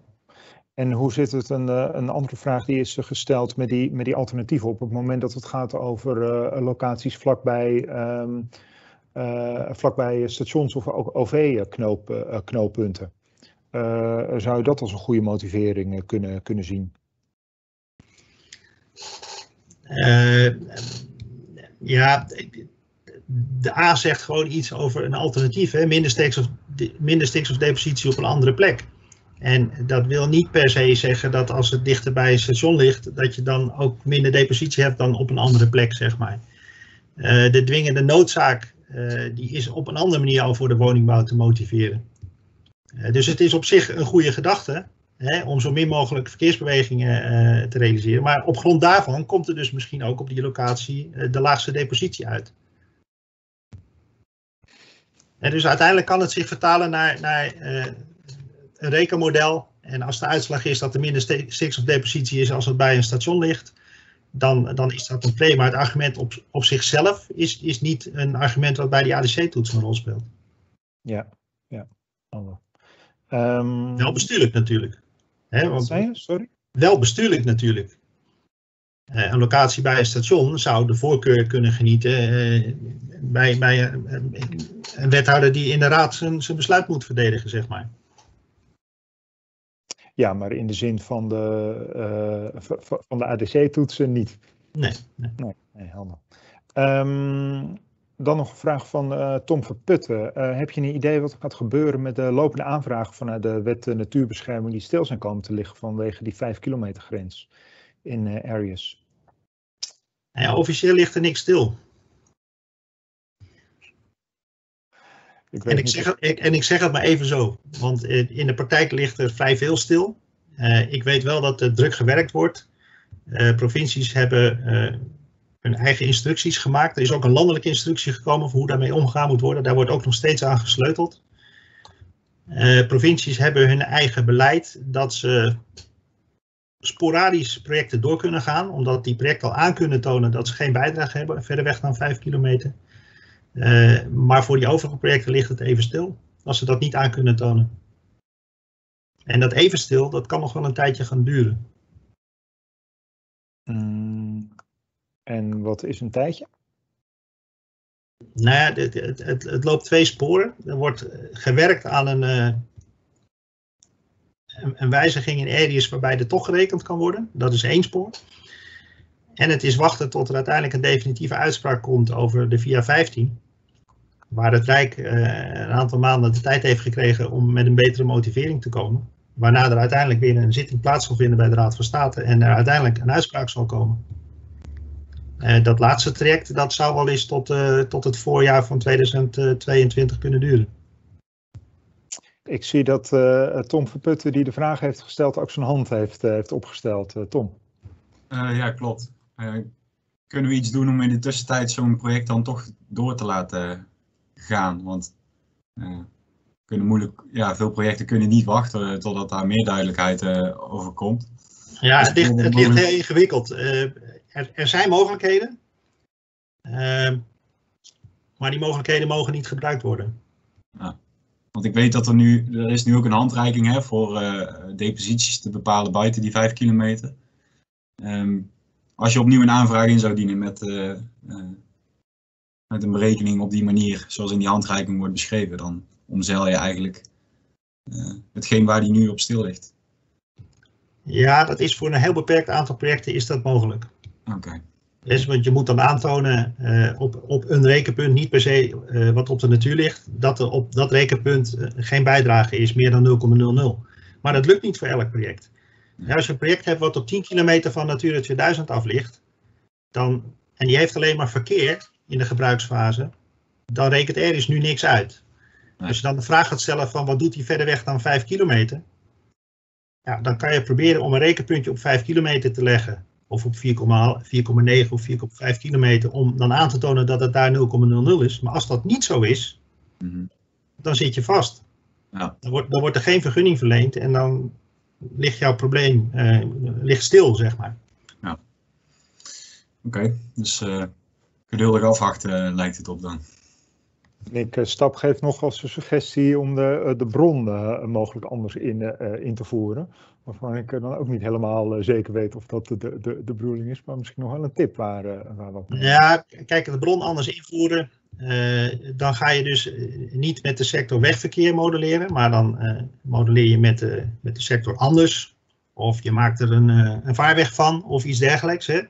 En hoe zit het, een, eh, een andere vraag die is gesteld met die, met die alternatieven op het moment dat het gaat over uh, locaties vlakbij, uh, vlakbij stations of OV-knooppunten. Zou je dat als een goede motivering kunnen, kunnen zien? ja, de A zegt gewoon iets over een alternatief, hè? Minder, minder stikstofdepositie op een andere plek. En dat wil niet per se zeggen dat als het dichter bij een station ligt, dat je dan ook minder depositie hebt dan op een andere plek, zeg maar. Uh, de dwingende noodzaak, uh, die is op een andere manier al voor de woningbouw te motiveren. Uh, dus het is op zich een goede gedachte hè, om zo min mogelijk verkeersbewegingen te realiseren. Maar op grond daarvan komt er dus misschien ook op die locatie de laagste depositie uit. En dus uiteindelijk kan het zich vertalen naar, naar een rekenmodel. En als de uitslag is dat er minder stikstofdepositie is als het bij een station ligt, dan, dan is dat een play. Maar het argument op, op zichzelf is, is niet een argument wat bij die ADC-toets een rol speelt. Ja, ja. Um, wel bestuurlijk natuurlijk. Hè, want, je? Sorry? Wel bestuurlijk natuurlijk. Uh, een locatie bij een station zou de voorkeur kunnen genieten uh, bij, bij uh, een wethouder die in de raad zijn, zijn besluit moet verdedigen, zeg maar. Ja, maar in de zin van de, uh, van de ADC-toetsen niet. Nee. Nee, nee, nee helder. Um, dan nog een vraag van uh, Tom Verputten. Uh, heb je een idee wat er gaat gebeuren met de lopende aanvragen vanuit de wet natuurbescherming die stil zijn komen te liggen vanwege die 5 kilometer grens in areas? Ja, officieel ligt er niks stil. Ik en, ik zeg het, ik, en ik zeg het maar even zo, want in de praktijk ligt er vrij veel stil. Uh, ik weet wel dat er druk gewerkt wordt. Uh, provincies hebben uh, hun eigen instructies gemaakt. Er is ook een landelijke instructie gekomen voor hoe daarmee omgegaan moet worden. Daar wordt ook nog steeds aan gesleuteld. provincies hebben hun eigen beleid dat ze sporadisch projecten door kunnen gaan, omdat die projecten al aan kunnen tonen dat ze geen bijdrage hebben verder weg dan 5 kilometer. Uh, maar voor die overige projecten ligt het even stil, als ze dat niet aan kunnen tonen. En dat even stil, dat kan nog wel een tijdje gaan duren. Mm, en wat is een tijdje? Nou ja, het, het, het, het, loopt twee sporen. Er wordt gewerkt aan een, uh, een, een, wijziging in areas waarbij er toch gerekend kan worden. Dat is één spoor. En het is wachten tot er uiteindelijk een definitieve uitspraak komt over de VIA 15 waar het Rijk uh, een aantal maanden de tijd heeft gekregen om met een betere motivering te komen. Waarna er uiteindelijk weer een zitting plaats zal vinden bij de Raad van State en er uiteindelijk een uitspraak zal komen. Uh, dat laatste traject dat zou wel eens tot, uh, tot het voorjaar van 2022 kunnen duren. Ik zie dat Tom Verputten, die de vraag heeft gesteld, ook zijn hand heeft, heeft opgesteld. Tom. ja, klopt. kunnen we iets doen om in de tussentijd zo'n project dan toch door te laten gaan. Want uh, kunnen moeilijk, ja, veel projecten kunnen niet wachten totdat daar meer duidelijkheid uh, over komt. Ja, het ligt, het ligt heel ingewikkeld. Uh, er, er, zijn mogelijkheden, uh, maar die mogelijkheden mogen niet gebruikt worden. Ja. Want ik weet dat er nu, er is nu ook een handreiking hè, voor uh, deposities te bepalen buiten die 5 kilometer. Um, als je opnieuw een aanvraag in zou dienen met, uh, met een berekening op die manier, zoals in die handreiking wordt beschreven, dan omzeil je eigenlijk hetgeen waar die nu op stil ligt. Ja, dat is voor een heel beperkt aantal projecten is dat mogelijk. Oké. Dus, want je moet dan aantonen uh, op, op een rekenpunt, niet per se uh, wat op de natuur ligt, dat er op dat rekenpunt geen bijdrage is, meer dan 0,00. Maar dat lukt niet voor elk project. Ja, als je een project hebt wat op 10 kilometer van Natura 2000 af ligt, dan, en die heeft alleen maar verkeer in de gebruiksfase, dan rekent er is nu niks uit. Nee. Als je dan de vraag gaat stellen van wat doet hij verder weg dan 5 kilometer, ja, dan kan je proberen om een rekenpuntje op 5 kilometer te leggen. Of op 4,9 of 4,5 kilometer. Om dan aan te tonen dat het daar 0,00 is. Maar als dat niet zo is, mm -hmm. dan zit je vast. Ja. Dan, wordt, dan wordt er geen vergunning verleend. En dan ligt jouw probleem uh, ligt stil, zeg maar. Ja. Oké, okay. dus uh, geduldig afwachten lijkt het op dan. Ik Stap geeft nog als een suggestie om de, de bron uh, mogelijk anders in, uh, in te voeren. Waarvan ik dan ook niet helemaal uh, zeker weet of dat de, de, de bedoeling is. Maar misschien nog wel een tip waar, waar wat. Ja, kijk, de bron anders invoeren. dan ga je dus niet met de sector wegverkeer modelleren. Maar dan modelleer je met de, met de sector anders. Of je maakt er een, een vaarweg van of iets dergelijks. Hè.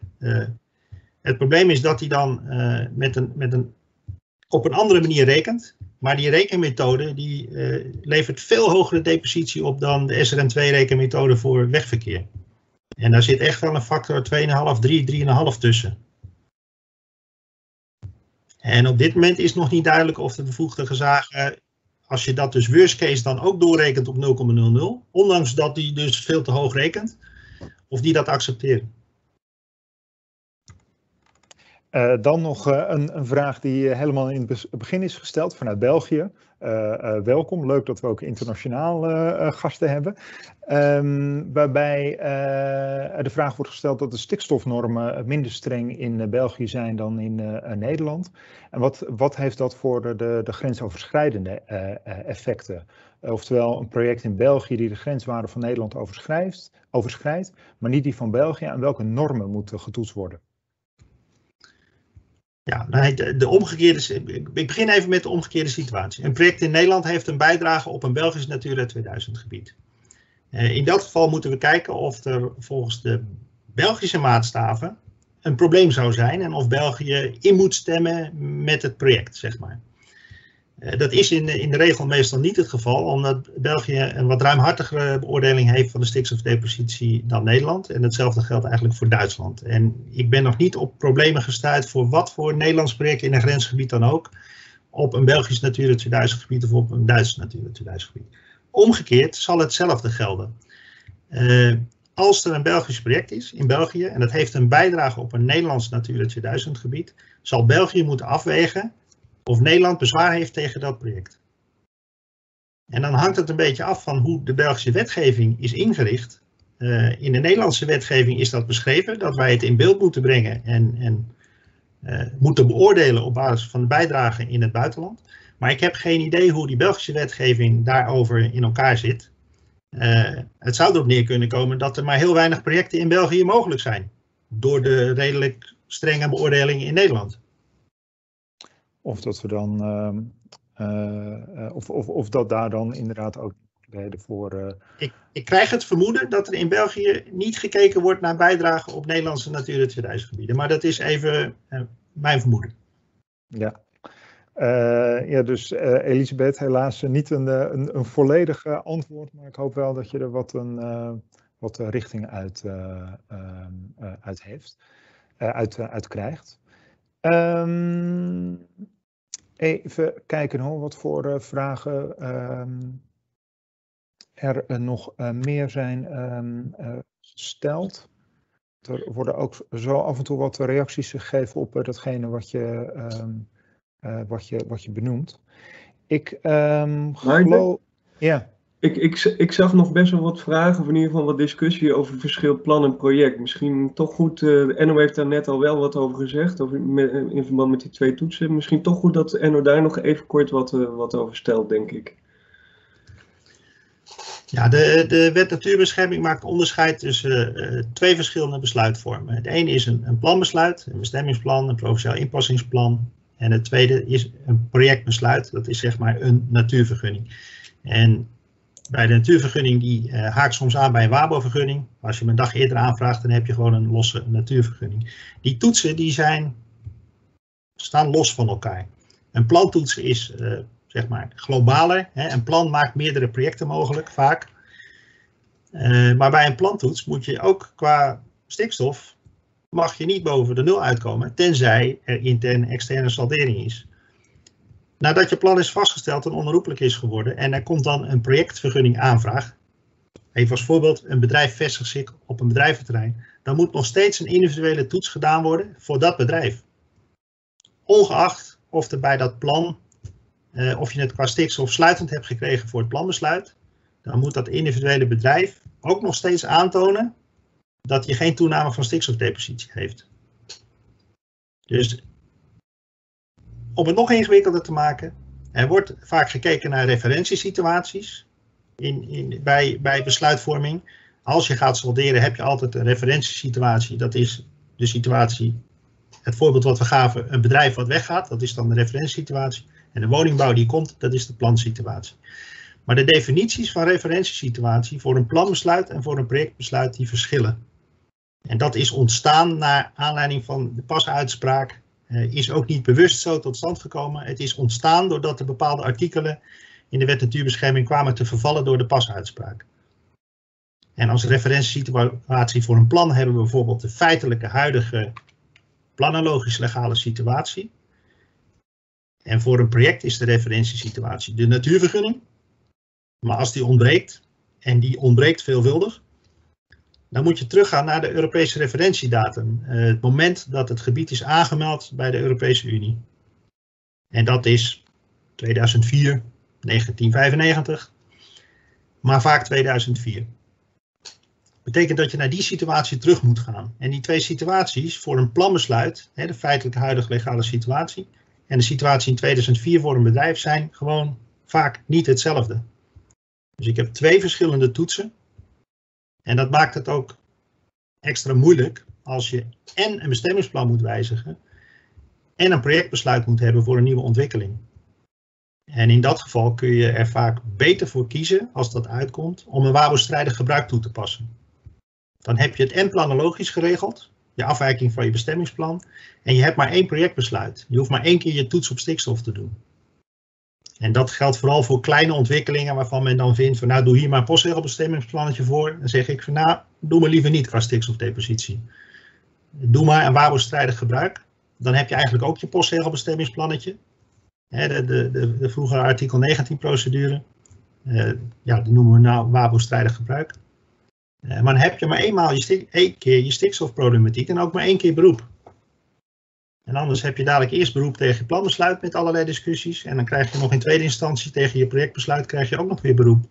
Het probleem is dat hij dan met, een, met een op een andere manier rekent. Maar die rekenmethode die, uh, levert veel hogere depositie op dan de SRM2 rekenmethode voor wegverkeer. En daar zit echt wel een factor 2,5, 3, 3,5 tussen. En op dit moment is nog niet duidelijk of de bevoegde gezagen, als je dat dus worst case dan ook doorrekent op 0,00, ondanks dat die dus veel te hoog rekent, of die dat accepteren. Uh, dan nog uh, een, een, vraag die helemaal in het begin is gesteld vanuit België. Welkom, leuk dat we ook internationaal gasten hebben. Um, waarbij de vraag wordt gesteld dat de stikstofnormen minder streng in België zijn dan in Nederland. En wat, wat heeft dat voor de, de, de grensoverschrijdende effecten? oftewel een project in België die de grenswaarde van Nederland overschrijdt, overschrijdt, maar niet die van België. Aan welke normen moeten getoetst worden? Ja, de, de omgekeerde, ik begin even met de omgekeerde situatie. Een project in Nederland heeft een bijdrage op een Belgisch Natura 2000 gebied. In dat geval moeten we kijken of er volgens de Belgische maatstaven een probleem zou zijn en of België in moet stemmen met het project, zeg maar. Uh, dat is in, in de regel meestal niet het geval, omdat België een wat ruimhartigere beoordeling heeft van de stikstofdepositie dan Nederland. En hetzelfde geldt eigenlijk voor Duitsland. En ik ben nog niet op problemen gestuurd voor wat voor Nederlands project in een grensgebied dan ook. Op een Belgisch Natura 2000 gebied of op een Duits Natura 2000 gebied. Omgekeerd zal hetzelfde gelden. Uh, als er een Belgisch project is in België en dat heeft een bijdrage op een Nederlands Natura 2000 gebied, zal België moeten afwegen of Nederland bezwaar heeft tegen dat project. En dan hangt het een beetje af van hoe de Belgische wetgeving is ingericht. Uh, in de Nederlandse wetgeving is dat beschreven, dat wij het in beeld moeten brengen en, en uh, moeten beoordelen op basis van de bijdrage in het buitenland. Maar ik heb geen idee hoe die Belgische wetgeving daarover in elkaar zit. Uh, het zou erop neer kunnen komen dat er maar heel weinig projecten in België mogelijk zijn. Door de redelijk strenge beoordeling in Nederland. Of dat we dan, uh, of, of, of dat daar dan inderdaad ook reden voor. Uh... Ik, ik krijg het vermoeden dat er in België niet gekeken wordt naar bijdragen op Nederlandse Natura 2000 gebieden. Maar dat is even mijn vermoeden. Ja. ja, dus Elisabeth, helaas niet een, een, een volledig antwoord, maar ik hoop wel dat je er wat, een, wat richting uit, uit heeft, uit, uit krijgt. Um, Even kijken hoor, wat voor uh, vragen um, er uh, nog uh, meer zijn um, gesteld. Er worden ook zo af en toe wat reacties gegeven op datgene wat je, um, wat je, wat je benoemt. Ik geloof... Ja. Ik, ik, ik zag nog best wel wat vragen, of in ieder geval wat discussie over verschil plan en project. Misschien toch goed, uh, Enno heeft daar net al wel wat over gezegd, over, in verband met die twee toetsen. Misschien toch goed dat Enno daar nog even kort wat, uh, wat over stelt, denk ik. Ja, de, de wet natuurbescherming maakt onderscheid tussen twee verschillende besluitvormen. Het ene is een, een planbesluit, een bestemmingsplan, een provinciaal inpassingsplan. En het tweede is een projectbesluit, dat is zeg maar een natuurvergunning. En bij de natuurvergunning die uh, haakt soms aan bij een WABO-vergunning. Als je hem een dag eerder aanvraagt, dan heb je gewoon een losse natuurvergunning. Die toetsen die zijn, staan los van elkaar. Een plantoets is uh, zeg maar globaler. Hè. Een plan maakt meerdere projecten mogelijk, vaak. Uh, maar bij een plantoets moet je ook qua stikstof, mag je niet boven de nul uitkomen, tenzij er interne externe saldering is. Nadat je plan is vastgesteld en onherroepelijk is geworden en er komt dan een projectvergunning aanvraag, even als voorbeeld, een bedrijf vestigt zich op een bedrijventerrein, dan moet nog steeds een individuele toets gedaan worden voor dat bedrijf. Ongeacht of er bij dat plan, eh, of je het qua stikstof sluitend hebt gekregen voor het planbesluit, dan moet dat individuele bedrijf ook nog steeds aantonen dat je geen toename van stikstofdepositie heeft. Dus om het nog ingewikkelder te maken, er wordt vaak gekeken naar referentiesituaties in, in, bij, bij besluitvorming. Als je gaat solderen heb je altijd een referentiesituatie. Dat is de situatie, het voorbeeld wat we gaven, een bedrijf wat weggaat, dat is dan de referentiesituatie. En de woningbouw die komt, dat is de plansituatie. Maar de definities van referentiesituatie voor een planbesluit en voor een projectbesluit die verschillen. En dat is ontstaan naar aanleiding van de pasuitspraak is ook niet bewust zo tot stand gekomen. Het is ontstaan doordat er bepaalde artikelen in de wet natuurbescherming kwamen te vervallen door de pasuitspraak. En als referentiesituatie voor een plan hebben we bijvoorbeeld de feitelijke huidige planologisch legale situatie. En voor een project is de referentiesituatie de natuurvergunning. Maar als die ontbreekt, en die ontbreekt veelvuldig, dan moet je teruggaan naar de Europese referentiedatum. Uh, het moment dat het gebied is aangemeld bij de Europese Unie. En dat is 2004, 1995, maar vaak 2004. Betekent dat je naar die situatie terug moet gaan. En die twee situaties voor een planbesluit, de feitelijke huidige legale situatie, en de situatie in 2004 voor een bedrijf zijn gewoon vaak niet hetzelfde. Dus ik heb twee verschillende toetsen en dat maakt het ook extra moeilijk als je en een bestemmingsplan moet wijzigen en een projectbesluit moet hebben voor een nieuwe ontwikkeling. En in dat geval kun je er vaak beter voor kiezen, als dat uitkomt, om een WABO-strijdig gebruik toe te passen. Dan heb je het en planologisch geregeld, je afwijking van je bestemmingsplan, en je hebt maar één projectbesluit. Je hoeft maar één keer je toets op stikstof te doen. En dat geldt vooral voor kleine ontwikkelingen waarvan men dan vindt van nou doe hier maar een postregelbestemmingsplannetje voor. Dan zeg ik van nou doe maar liever niet qua stikstofdepositie. Doe maar een waarbestrijdig gebruik. Dan heb je eigenlijk ook je postregelbestemmingsplannetje. de, de, de, de vroegere artikel 19 procedure. Uh, ja, die noemen we nou waarbestrijdig gebruik. Uh, maar dan heb je maar eenmaal je één keer je stikstofproblematiek en ook maar één keer beroep. En anders heb je dadelijk eerst beroep tegen je planbesluit met allerlei discussies. En dan krijg je nog in tweede instantie tegen je projectbesluit krijg je ook nog weer beroep.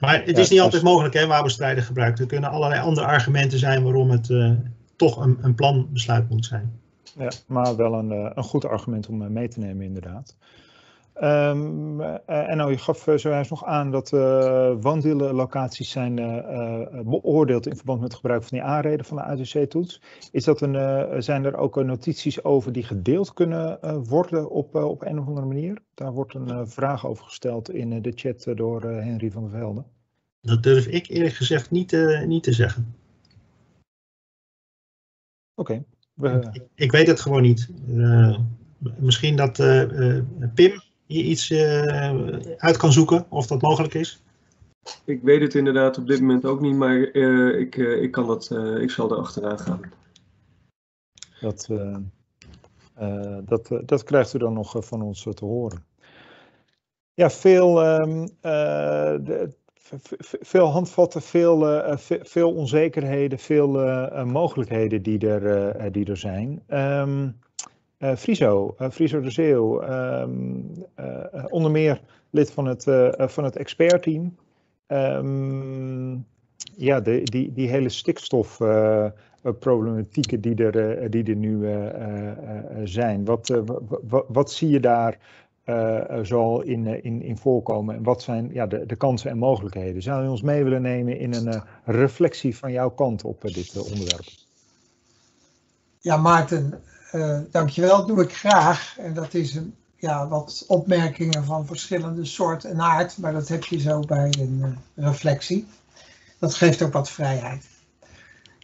Maar het is niet altijd mogelijk hè, waar bestrijden gebruikt. Er kunnen allerlei andere argumenten zijn waarom het uh, toch een, een planbesluit moet zijn. Ja, maar wel een, uh, een goed argument om uh, mee te nemen inderdaad. Um, en nou, je gaf uh, zojuist nog aan dat uh, woondeellocaties zijn beoordeeld in verband met het gebruik van die aanreden van de ADC-toets. Is dat een, zijn er ook notities over die gedeeld kunnen worden op, op een of andere manier? Daar wordt een vraag over gesteld in de chat door Henry van der Velde. Dat durf ik eerlijk gezegd niet, niet te zeggen. Oké. Okay. Ik, ik, weet het gewoon niet. misschien dat Pim je iets uh, uit kan zoeken of dat mogelijk is? Ik weet het inderdaad op dit moment ook niet, maar uh, ik, uh, ik, kan dat, ik zal er achteraan gaan. Dat, dat, dat krijgt u dan nog van ons te horen. Ja, veel, um, de, veel handvatten, veel, veel onzekerheden, veel mogelijkheden die er, die er zijn. Um, Friso, Friso de Zeeuw, ehm, onder meer lid van het, van het expertteam. Um, ja, de, die, die hele stikstofproblematieken die, er, die er nu zijn. Wat, wat, wat zie je daar zoal in, in, in voorkomen en wat zijn ja, de, de kansen en mogelijkheden? Zou je ons mee willen nemen in een reflectie van jouw kant op dit onderwerp? Ja, Maarten, uh, dankjewel. Doe ik graag. En dat is een, ja, wat opmerkingen van verschillende soort en aard, maar dat heb je zo bij een uh, reflectie. Dat geeft ook wat vrijheid.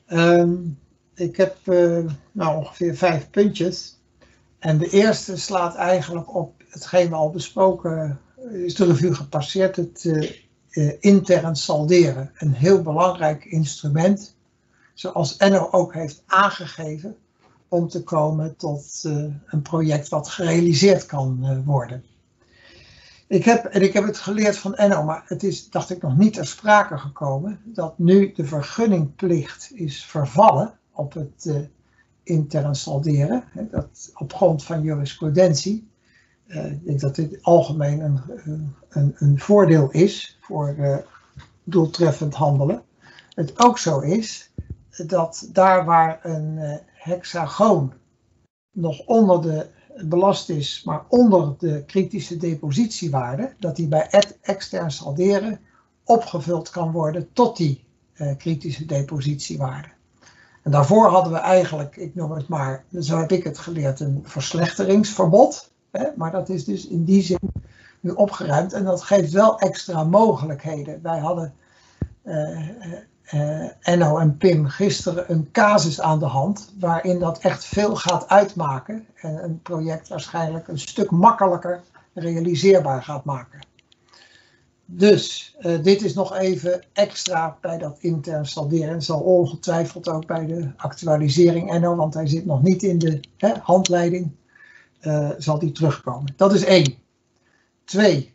Um, ik heb uh, nou ongeveer vijf puntjes. En de eerste slaat eigenlijk op hetgeen we al besproken is de revue gepasseerd, het intern salderen. Een heel belangrijk instrument, zoals Enno ook heeft aangegeven, om te komen tot uh, een project wat gerealiseerd kan uh, worden. Ik heb, en ik heb het geleerd van Enno, maar het is, dacht ik, nog niet ter sprake gekomen, dat nu de vergunningplicht is vervallen op het uh, intern salderen, hè, dat op grond van jurisprudentie. ik denk dat dit algemeen een, een, een voordeel is voor doeltreffend handelen. Het ook zo is dat daar waar een hexagoon nog onder de belast is, maar onder de kritische depositiewaarde, dat die bij het extern salderen opgevuld kan worden tot die uh, kritische depositiewaarde. En daarvoor hadden we eigenlijk, ik noem het maar, zo heb ik het geleerd, een verslechteringsverbod. Hè, maar dat is dus in die zin nu opgeruimd en dat geeft wel extra mogelijkheden. Wij hadden uh, uh, Enno en Pim gisteren een casus aan de hand waarin dat echt veel gaat uitmaken en een project waarschijnlijk een stuk makkelijker realiseerbaar gaat maken. Dus uh, dit is nog even extra bij dat intern salderen. Zal ongetwijfeld ook bij de actualisering Enno, want hij zit nog niet in de hè, handleiding, uh, zal die terugkomen. Dat is één. Twee,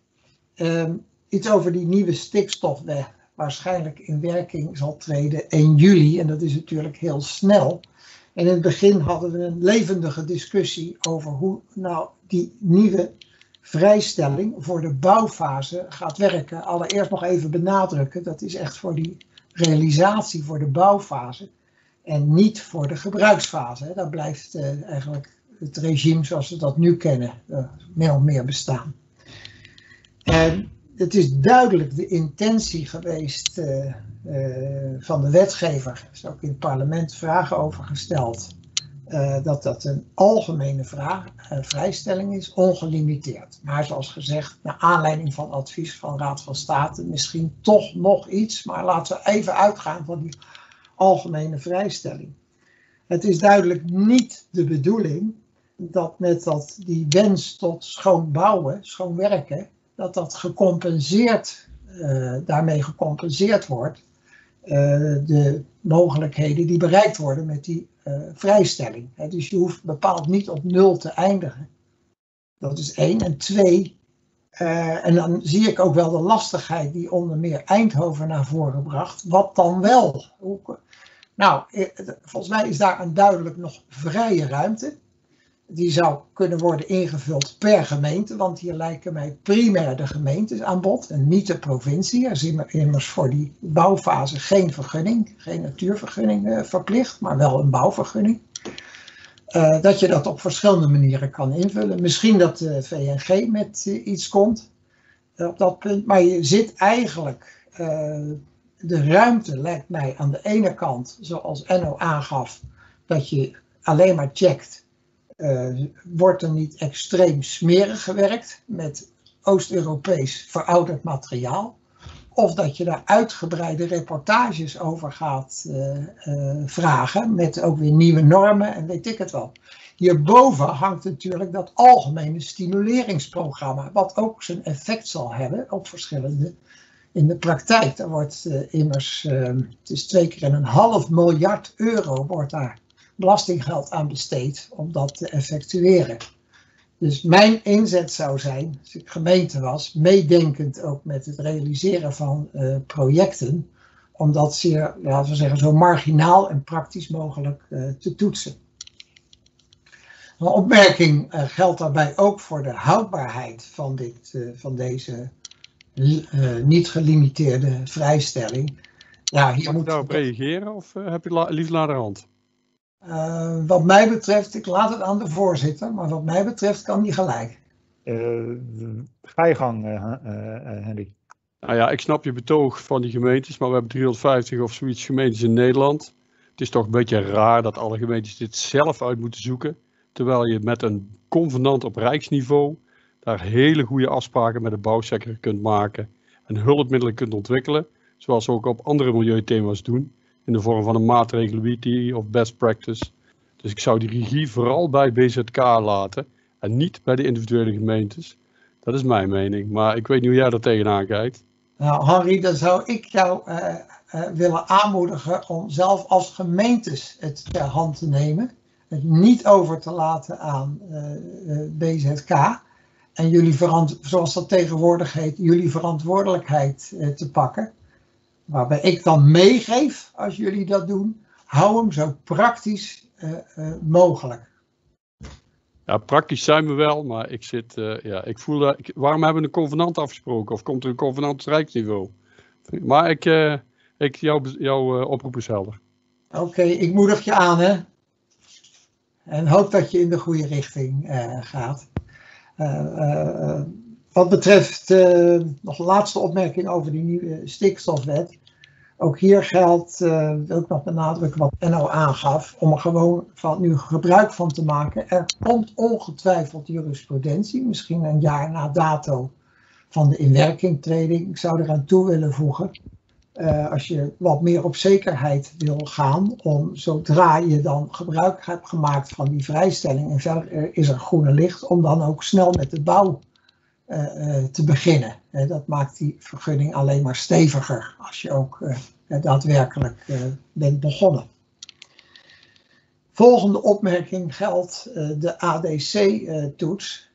um, iets over die nieuwe stikstofwet waarschijnlijk in werking zal treden 1 juli. En dat is natuurlijk heel snel. En in het begin hadden we een levendige discussie over hoe nou die nieuwe vrijstelling voor de bouwfase gaat werken. Allereerst nog even benadrukken, dat is echt voor die realisatie voor de bouwfase en niet voor de gebruiksfase. Daar blijft uh, eigenlijk het regime zoals we dat nu kennen, uh, meer of meer bestaan. En het is duidelijk de intentie geweest uh, uh, van de wetgever, er is ook in het parlement vragen over gesteld, uh, dat dat een algemene vrijstelling is, ongelimiteerd. Maar zoals gezegd, naar aanleiding van advies van Raad van State, misschien toch nog iets, maar laten we even uitgaan van die algemene vrijstelling. Het is duidelijk niet de bedoeling dat met dat die wens tot schoon bouwen, schoon werken, dat dat gecompenseerd, uh, daarmee gecompenseerd wordt, uh, de mogelijkheden die bereikt worden met die uh, vrijstelling. Dus je hoeft bepaald niet op nul te eindigen. Dat is één. En twee, en dan zie ik ook wel de lastigheid die onder meer Eindhoven naar voren bracht. Wat dan wel? Nou, volgens mij is daar een duidelijk nog vrije ruimte die zou kunnen worden ingevuld per gemeente, want hier lijken mij primair de gemeentes aan bod en niet de provincie. Er is immers voor die bouwfase geen vergunning, geen natuurvergunning uh, verplicht, maar wel een bouwvergunning. Uh, dat je dat op verschillende manieren kan invullen. Misschien dat de VNG met uh, iets komt op dat punt, maar je zit eigenlijk, de ruimte lijkt mij aan de ene kant, zoals Enno aangaf, dat je alleen maar checkt wordt er niet extreem smerig gewerkt met Oost-Europees verouderd materiaal. Of dat je daar uitgebreide reportages over gaat uh, uh, vragen met ook weer nieuwe normen en weet ik het wel. Hierboven hangt natuurlijk dat algemene stimuleringsprogramma, wat ook zijn effect zal hebben op verschillende in de praktijk. Daar wordt immers, het is twee keer een half miljard euro wordt daar belastinggeld aan besteed om dat te effectueren. Dus mijn inzet zou zijn, als ik gemeente was, meedenkend ook met het realiseren van uh, projecten, om dat zeer, laten we zeggen, zo marginaal en praktisch mogelijk uh, te toetsen. Een opmerking geldt daarbij ook voor de houdbaarheid van, dit, van deze niet gelimiteerde vrijstelling. Ja, hier Mag moet daarop reageren of heb je liever naar de hand? Uh, wat mij betreft, ik laat het aan de voorzitter, maar wat mij betreft kan die gelijk. Uh, ga je gang, uh, Henry. Nou ja, ik snap je betoog van die gemeentes, maar we hebben 350 of zoiets gemeentes in Nederland. Het is toch een beetje raar dat alle gemeentes dit zelf uit moeten zoeken, terwijl je met een convenant op rijksniveau daar hele goede afspraken met de bouwsector kunt maken en hulpmiddelen kunt ontwikkelen, zoals we ook op andere milieuthema's doen in de vorm van een maatregel of best practice. Dus ik zou die regie vooral bij BZK laten en niet bij de individuele gemeentes. Dat is mijn mening, maar ik weet niet hoe jij daar tegenaan kijkt. Nou, Harry, dan zou ik jou uh, uh, willen aanmoedigen om zelf als gemeentes het ter hand te nemen. Het niet over te laten aan eh, BZK. En jullie zoals dat tegenwoordig heet, jullie verantwoordelijkheid te pakken. Waarbij ik dan meegeef, als jullie dat doen, hou hem zo praktisch uh, uh, mogelijk. Ja, praktisch zijn we wel, maar ik zit, uh, ja, ik voel dat, ik, waarom hebben we een convenant afgesproken? Of komt er een convenant op rijksniveau? Maar ik, ik jouw jou, oproep is helder. Oké, okay, ik moedig je aan, hè. En hoop dat je in de goede richting gaat. Wat betreft uh, nog laatste opmerking over die nieuwe stikstofwet. Ook hier geldt, uh, wil ik nog benadrukken wat Enno aangaf, om er gewoon van, nu gebruik van te maken. Er komt ongetwijfeld jurisprudentie, misschien een jaar na dato van de inwerkingtreding. Ik zou eraan toe willen voegen, uh, als je wat meer op zekerheid wil gaan, om zodra je dan gebruik hebt gemaakt van die vrijstelling en verder is er groene licht, om dan ook snel met de bouw te beginnen. Uh, dat maakt die vergunning alleen maar steviger als je ook daadwerkelijk bent begonnen. Volgende opmerking geldt de ADC-toets.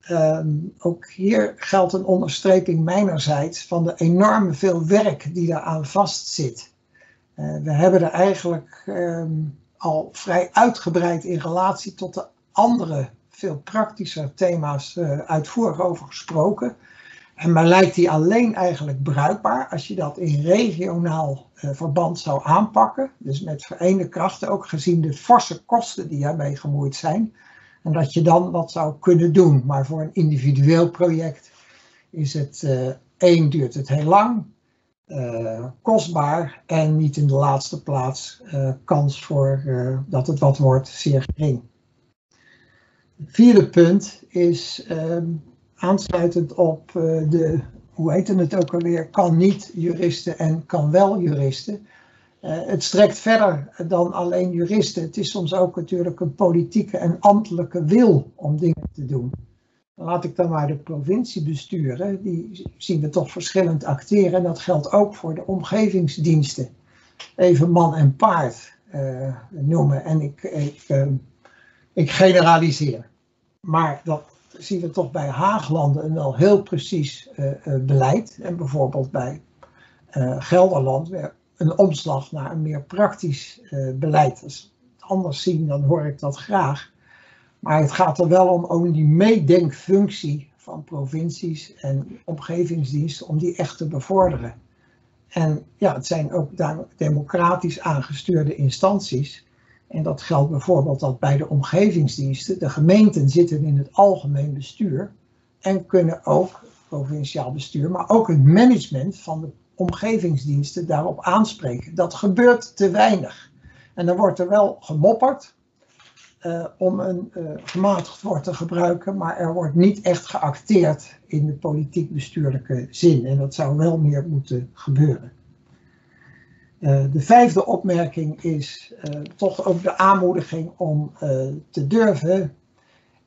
Ehm, ook hier geldt een onderstreping mijnerzijds van de enorme veel werk die daaraan vastzit. we hebben er eigenlijk ehm, al vrij uitgebreid in relatie tot de andere veel praktischer thema's uh, uitvoerig over gesproken. En maar lijkt die alleen eigenlijk bruikbaar als je dat in regionaal uh, verband zou aanpakken. Dus met vereende krachten, ook gezien de forse kosten die daarmee gemoeid zijn. En dat je dan wat zou kunnen doen. Maar voor een individueel project is het, uh, één, duurt het heel lang, kostbaar en niet in de laatste plaats kans voor dat het wat wordt zeer gering vierde punt is ehm, aansluitend op uh, de, hoe heet het ook alweer, kan niet juristen en kan wel juristen. Uh, het strekt verder dan alleen juristen. Het is soms ook natuurlijk een politieke en ambtelijke wil om dingen te doen. Laat ik dan maar de provincie besturen. Die zien we toch verschillend acteren. En dat geldt ook voor de omgevingsdiensten. Even man en paard uh, noemen. En ik, ik, uh, ik generaliseer. Maar dat zien we toch bij Haaglanden een wel heel precies uh, uh, beleid. En bijvoorbeeld bij uh, Gelderland een omslag naar een meer praktisch beleid. Als anders zien, dan hoor ik dat graag. Maar het gaat er wel om, om die meedenkfunctie van provincies en omgevingsdiensten, om die echt te bevorderen. En ja, het zijn ook democratisch aangestuurde instanties. En dat geldt bijvoorbeeld dat bij de omgevingsdiensten, de gemeenten zitten in het algemeen bestuur en kunnen ook, provinciaal bestuur, maar ook het management van de omgevingsdiensten daarop aanspreken. Dat gebeurt te weinig. En dan wordt er wel gemopperd uh, om een uh, gematigd woord te gebruiken, maar er wordt niet echt geacteerd in de politiek-bestuurlijke zin. En dat zou wel meer moeten gebeuren. Uh, de vijfde opmerking is uh, toch ook de aanmoediging om uh, te durven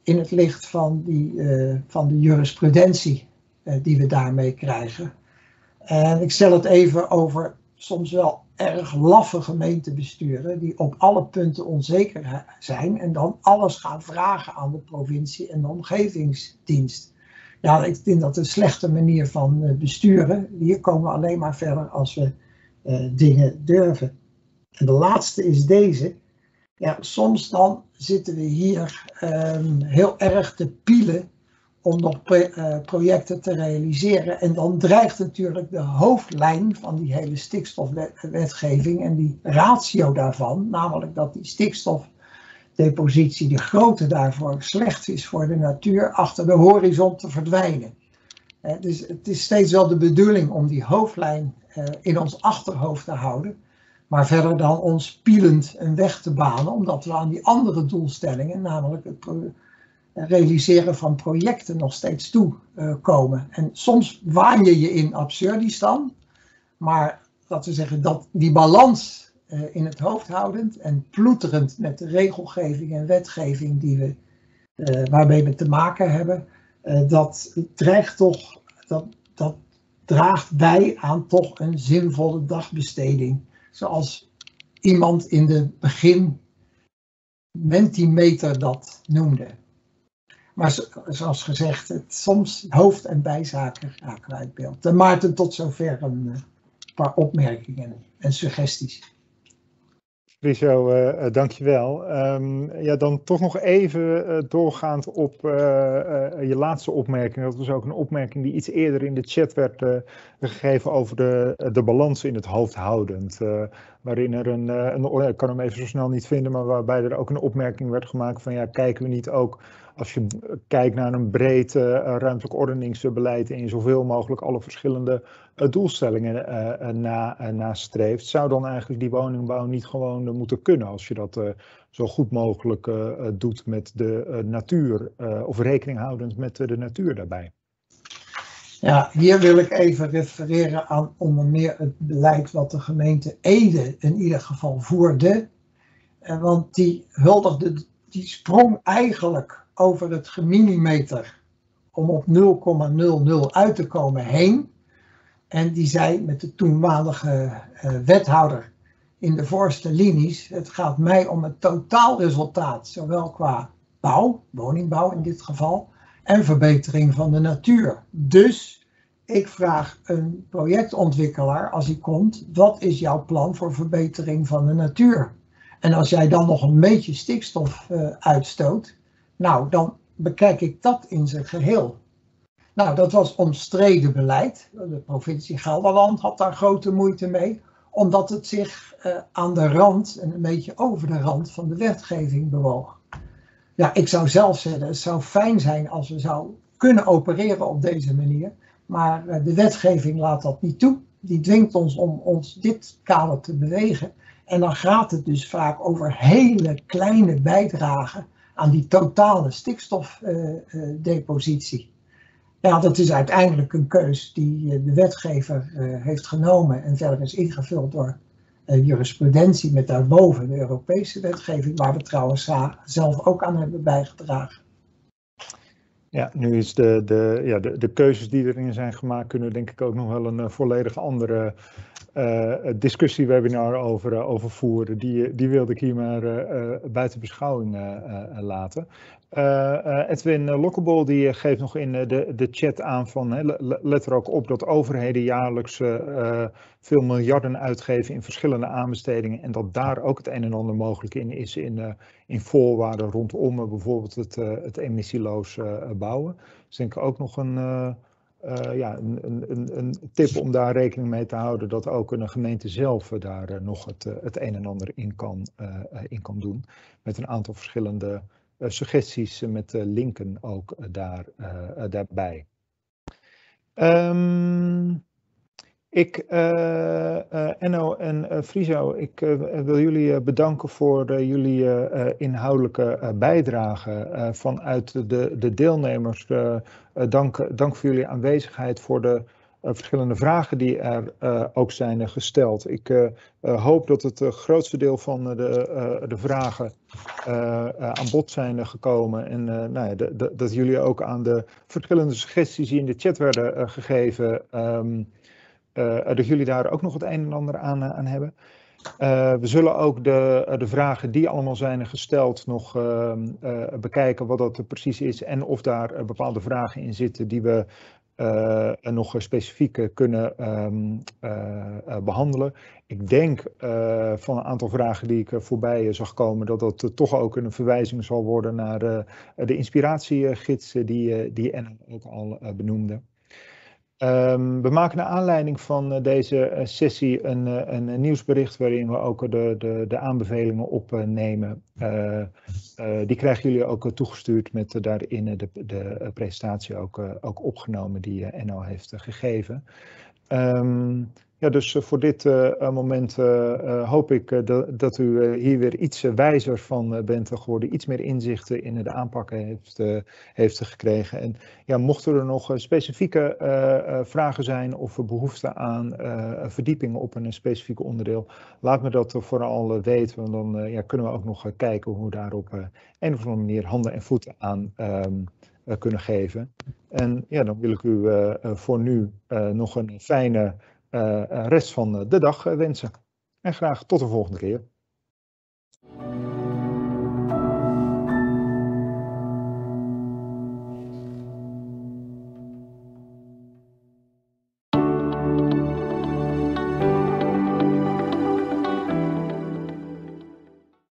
in het licht van, die, van de jurisprudentie die we daarmee krijgen. En ik stel het even over soms wel erg laffe gemeentebesturen die op alle punten onzeker zijn en dan alles gaan vragen aan de provincie en de omgevingsdienst. Ja, ik vind dat een slechte manier van besturen. Hier komen we alleen maar verder als we dingen durven. En de laatste is deze. ja, soms dan zitten we hier ehm, heel erg te pielen om nog eh, projecten te realiseren. En dan dreigt natuurlijk de hoofdlijn van die hele stikstofwetgeving en die ratio daarvan, namelijk dat die stikstofdepositie, de grootte daarvoor slecht is voor de natuur, achter de horizon te verdwijnen. Dus het is steeds wel de bedoeling om die hoofdlijn eh, in ons achterhoofd te houden. Maar verder dan ons pielend een weg te banen, omdat we aan die andere doelstellingen, namelijk het realiseren van projecten nog steeds toekomen. en soms waan je je in absurdistan, maar laten we zeggen dat die balans eh, in het hoofd houdend en ploeterend met de regelgeving en wetgeving die we, waarmee we te maken hebben, dat dreigt toch, dat, dat draagt bij aan toch een zinvolle dagbesteding. Zoals iemand in de begin Mentimeter dat noemde. Maar zoals gezegd, het, soms hoofd- en bijzaken raken beeld. En Maarten, tot zover een uh, paar opmerkingen en suggesties. Friso, uh, uh, dankjewel. Um, ja, dan toch nog even uh, doorgaand op je laatste opmerking. Dat was ook een opmerking die iets eerder in de chat werd gegeven over de, de balans in het hoofd houdend. Waarin er een, een, ik kan hem even zo snel niet vinden, maar waarbij er ook een opmerking werd gemaakt van ja, kijken we niet ook als je kijkt naar een breed uh, ruimtelijk ordeningsbeleid en je zoveel mogelijk alle verschillende uh, doelstellingen uh, na, nastreeft, zou dan eigenlijk die woningbouw niet gewoon moeten kunnen als je dat zo goed mogelijk doet met de natuur of rekening houdend met de natuur daarbij? Ja, hier wil ik even refereren aan onder meer het beleid wat de gemeente Ede in ieder geval voerde. Want die huldigde, die sprong eigenlijk over het geminimeter om op 0,00 uit te komen heen. En die zei met de toenmalige uh, wethouder in de voorste linies, het gaat mij om het totaalresultaat, zowel qua bouw, woningbouw in dit geval, en verbetering van de natuur. Dus ik vraag een projectontwikkelaar, als hij komt, wat is jouw plan voor verbetering van de natuur? En als jij dan nog een beetje stikstof uh, uitstoot, nou, dan bekijk ik dat in zijn geheel. Nou, dat was omstreden beleid. De provincie Gelderland had daar grote moeite mee, omdat het zich uh, aan de rand en een beetje over de rand van de wetgeving bewoog. Ja, ik zou zelf zeggen, het zou fijn zijn als we zouden kunnen opereren op deze manier, maar uh, de wetgeving laat dat niet toe. Die dwingt ons om ons dit kader te bewegen. En dan gaat het dus vaak over hele kleine bijdragen aan die totale stikstofdepositie. ja, dat is uiteindelijk een keus die eh, de wetgever uh, heeft genomen en verder is ingevuld door jurisprudentie met daarboven de Europese wetgeving, waar we trouwens zelf ook aan hebben bijgedragen. Ja, nu is de, de, ja, de, de keuzes die erin zijn gemaakt, kunnen denk ik ook nog wel een volledig andere uh, discussiewebinar over, uh, over voeren. Die, die wilde ik hier maar uh, buiten beschouwing laten. Edwin Lokkebol die geeft nog in de, de chat aan van, let er ook op dat overheden jaarlijks veel miljarden uitgeven in verschillende aanbestedingen en dat daar ook het een en ander mogelijk in is in, in voorwaarden rondom bijvoorbeeld het, het emissieloos bouwen. Dus denk ik ook nog een ja, een, een, een, tip om daar rekening mee te houden dat ook een gemeente zelf daar nog het, het een en ander in kan, in kan doen. Met een aantal verschillende suggesties met linken ook daar, daarbij. Um, ik, Enno en Friso, ik wil jullie bedanken voor jullie inhoudelijke bijdrage vanuit de, de deelnemers eh, dank, dank voor jullie aanwezigheid, voor de verschillende vragen die er uh, ook zijn gesteld. Ik hoop dat het grootste deel van de, de vragen aan bod zijn gekomen en nou ja, dat jullie ook aan de verschillende suggesties die in de chat werden gegeven, um, dat jullie daar ook nog het een en ander aan, aan hebben. We zullen ook de, eh, de vragen die allemaal zijn gesteld nog uh, bekijken wat dat precies is en of daar bepaalde vragen in zitten die we uh, nog specifiek kunnen um, uh, behandelen. Ik denk van een aantal vragen die ik voorbij zag komen, dat dat toch ook een verwijzing zal worden naar de inspiratiegids die, die Enno ook al benoemde. Um, we maken naar aanleiding van uh, deze uh, sessie een, uh, een, nieuwsbericht waarin we ook de, de, de aanbevelingen opnemen. die krijgen jullie ook toegestuurd met daarin de, de presentatie ook, ook opgenomen die NO heeft gegeven. Um, ja, dus eh, voor dit uh, moment uh, hoop ik dat, u hier weer iets wijzer van bent geworden, iets meer inzichten in de aanpakken heeft, heeft gekregen. En ja, mochten er nog specifieke vragen zijn of behoefte aan verdiepingen op een specifiek onderdeel, laat me dat vooral weten, want dan ja, kunnen we ook nog kijken hoe we daar op een of andere manier handen en voeten aan um, kunnen geven. En ja, dan wil ik u voor nu nog een fijne eh, eh, rest van eh, de dag wensen. En graag tot de volgende keer.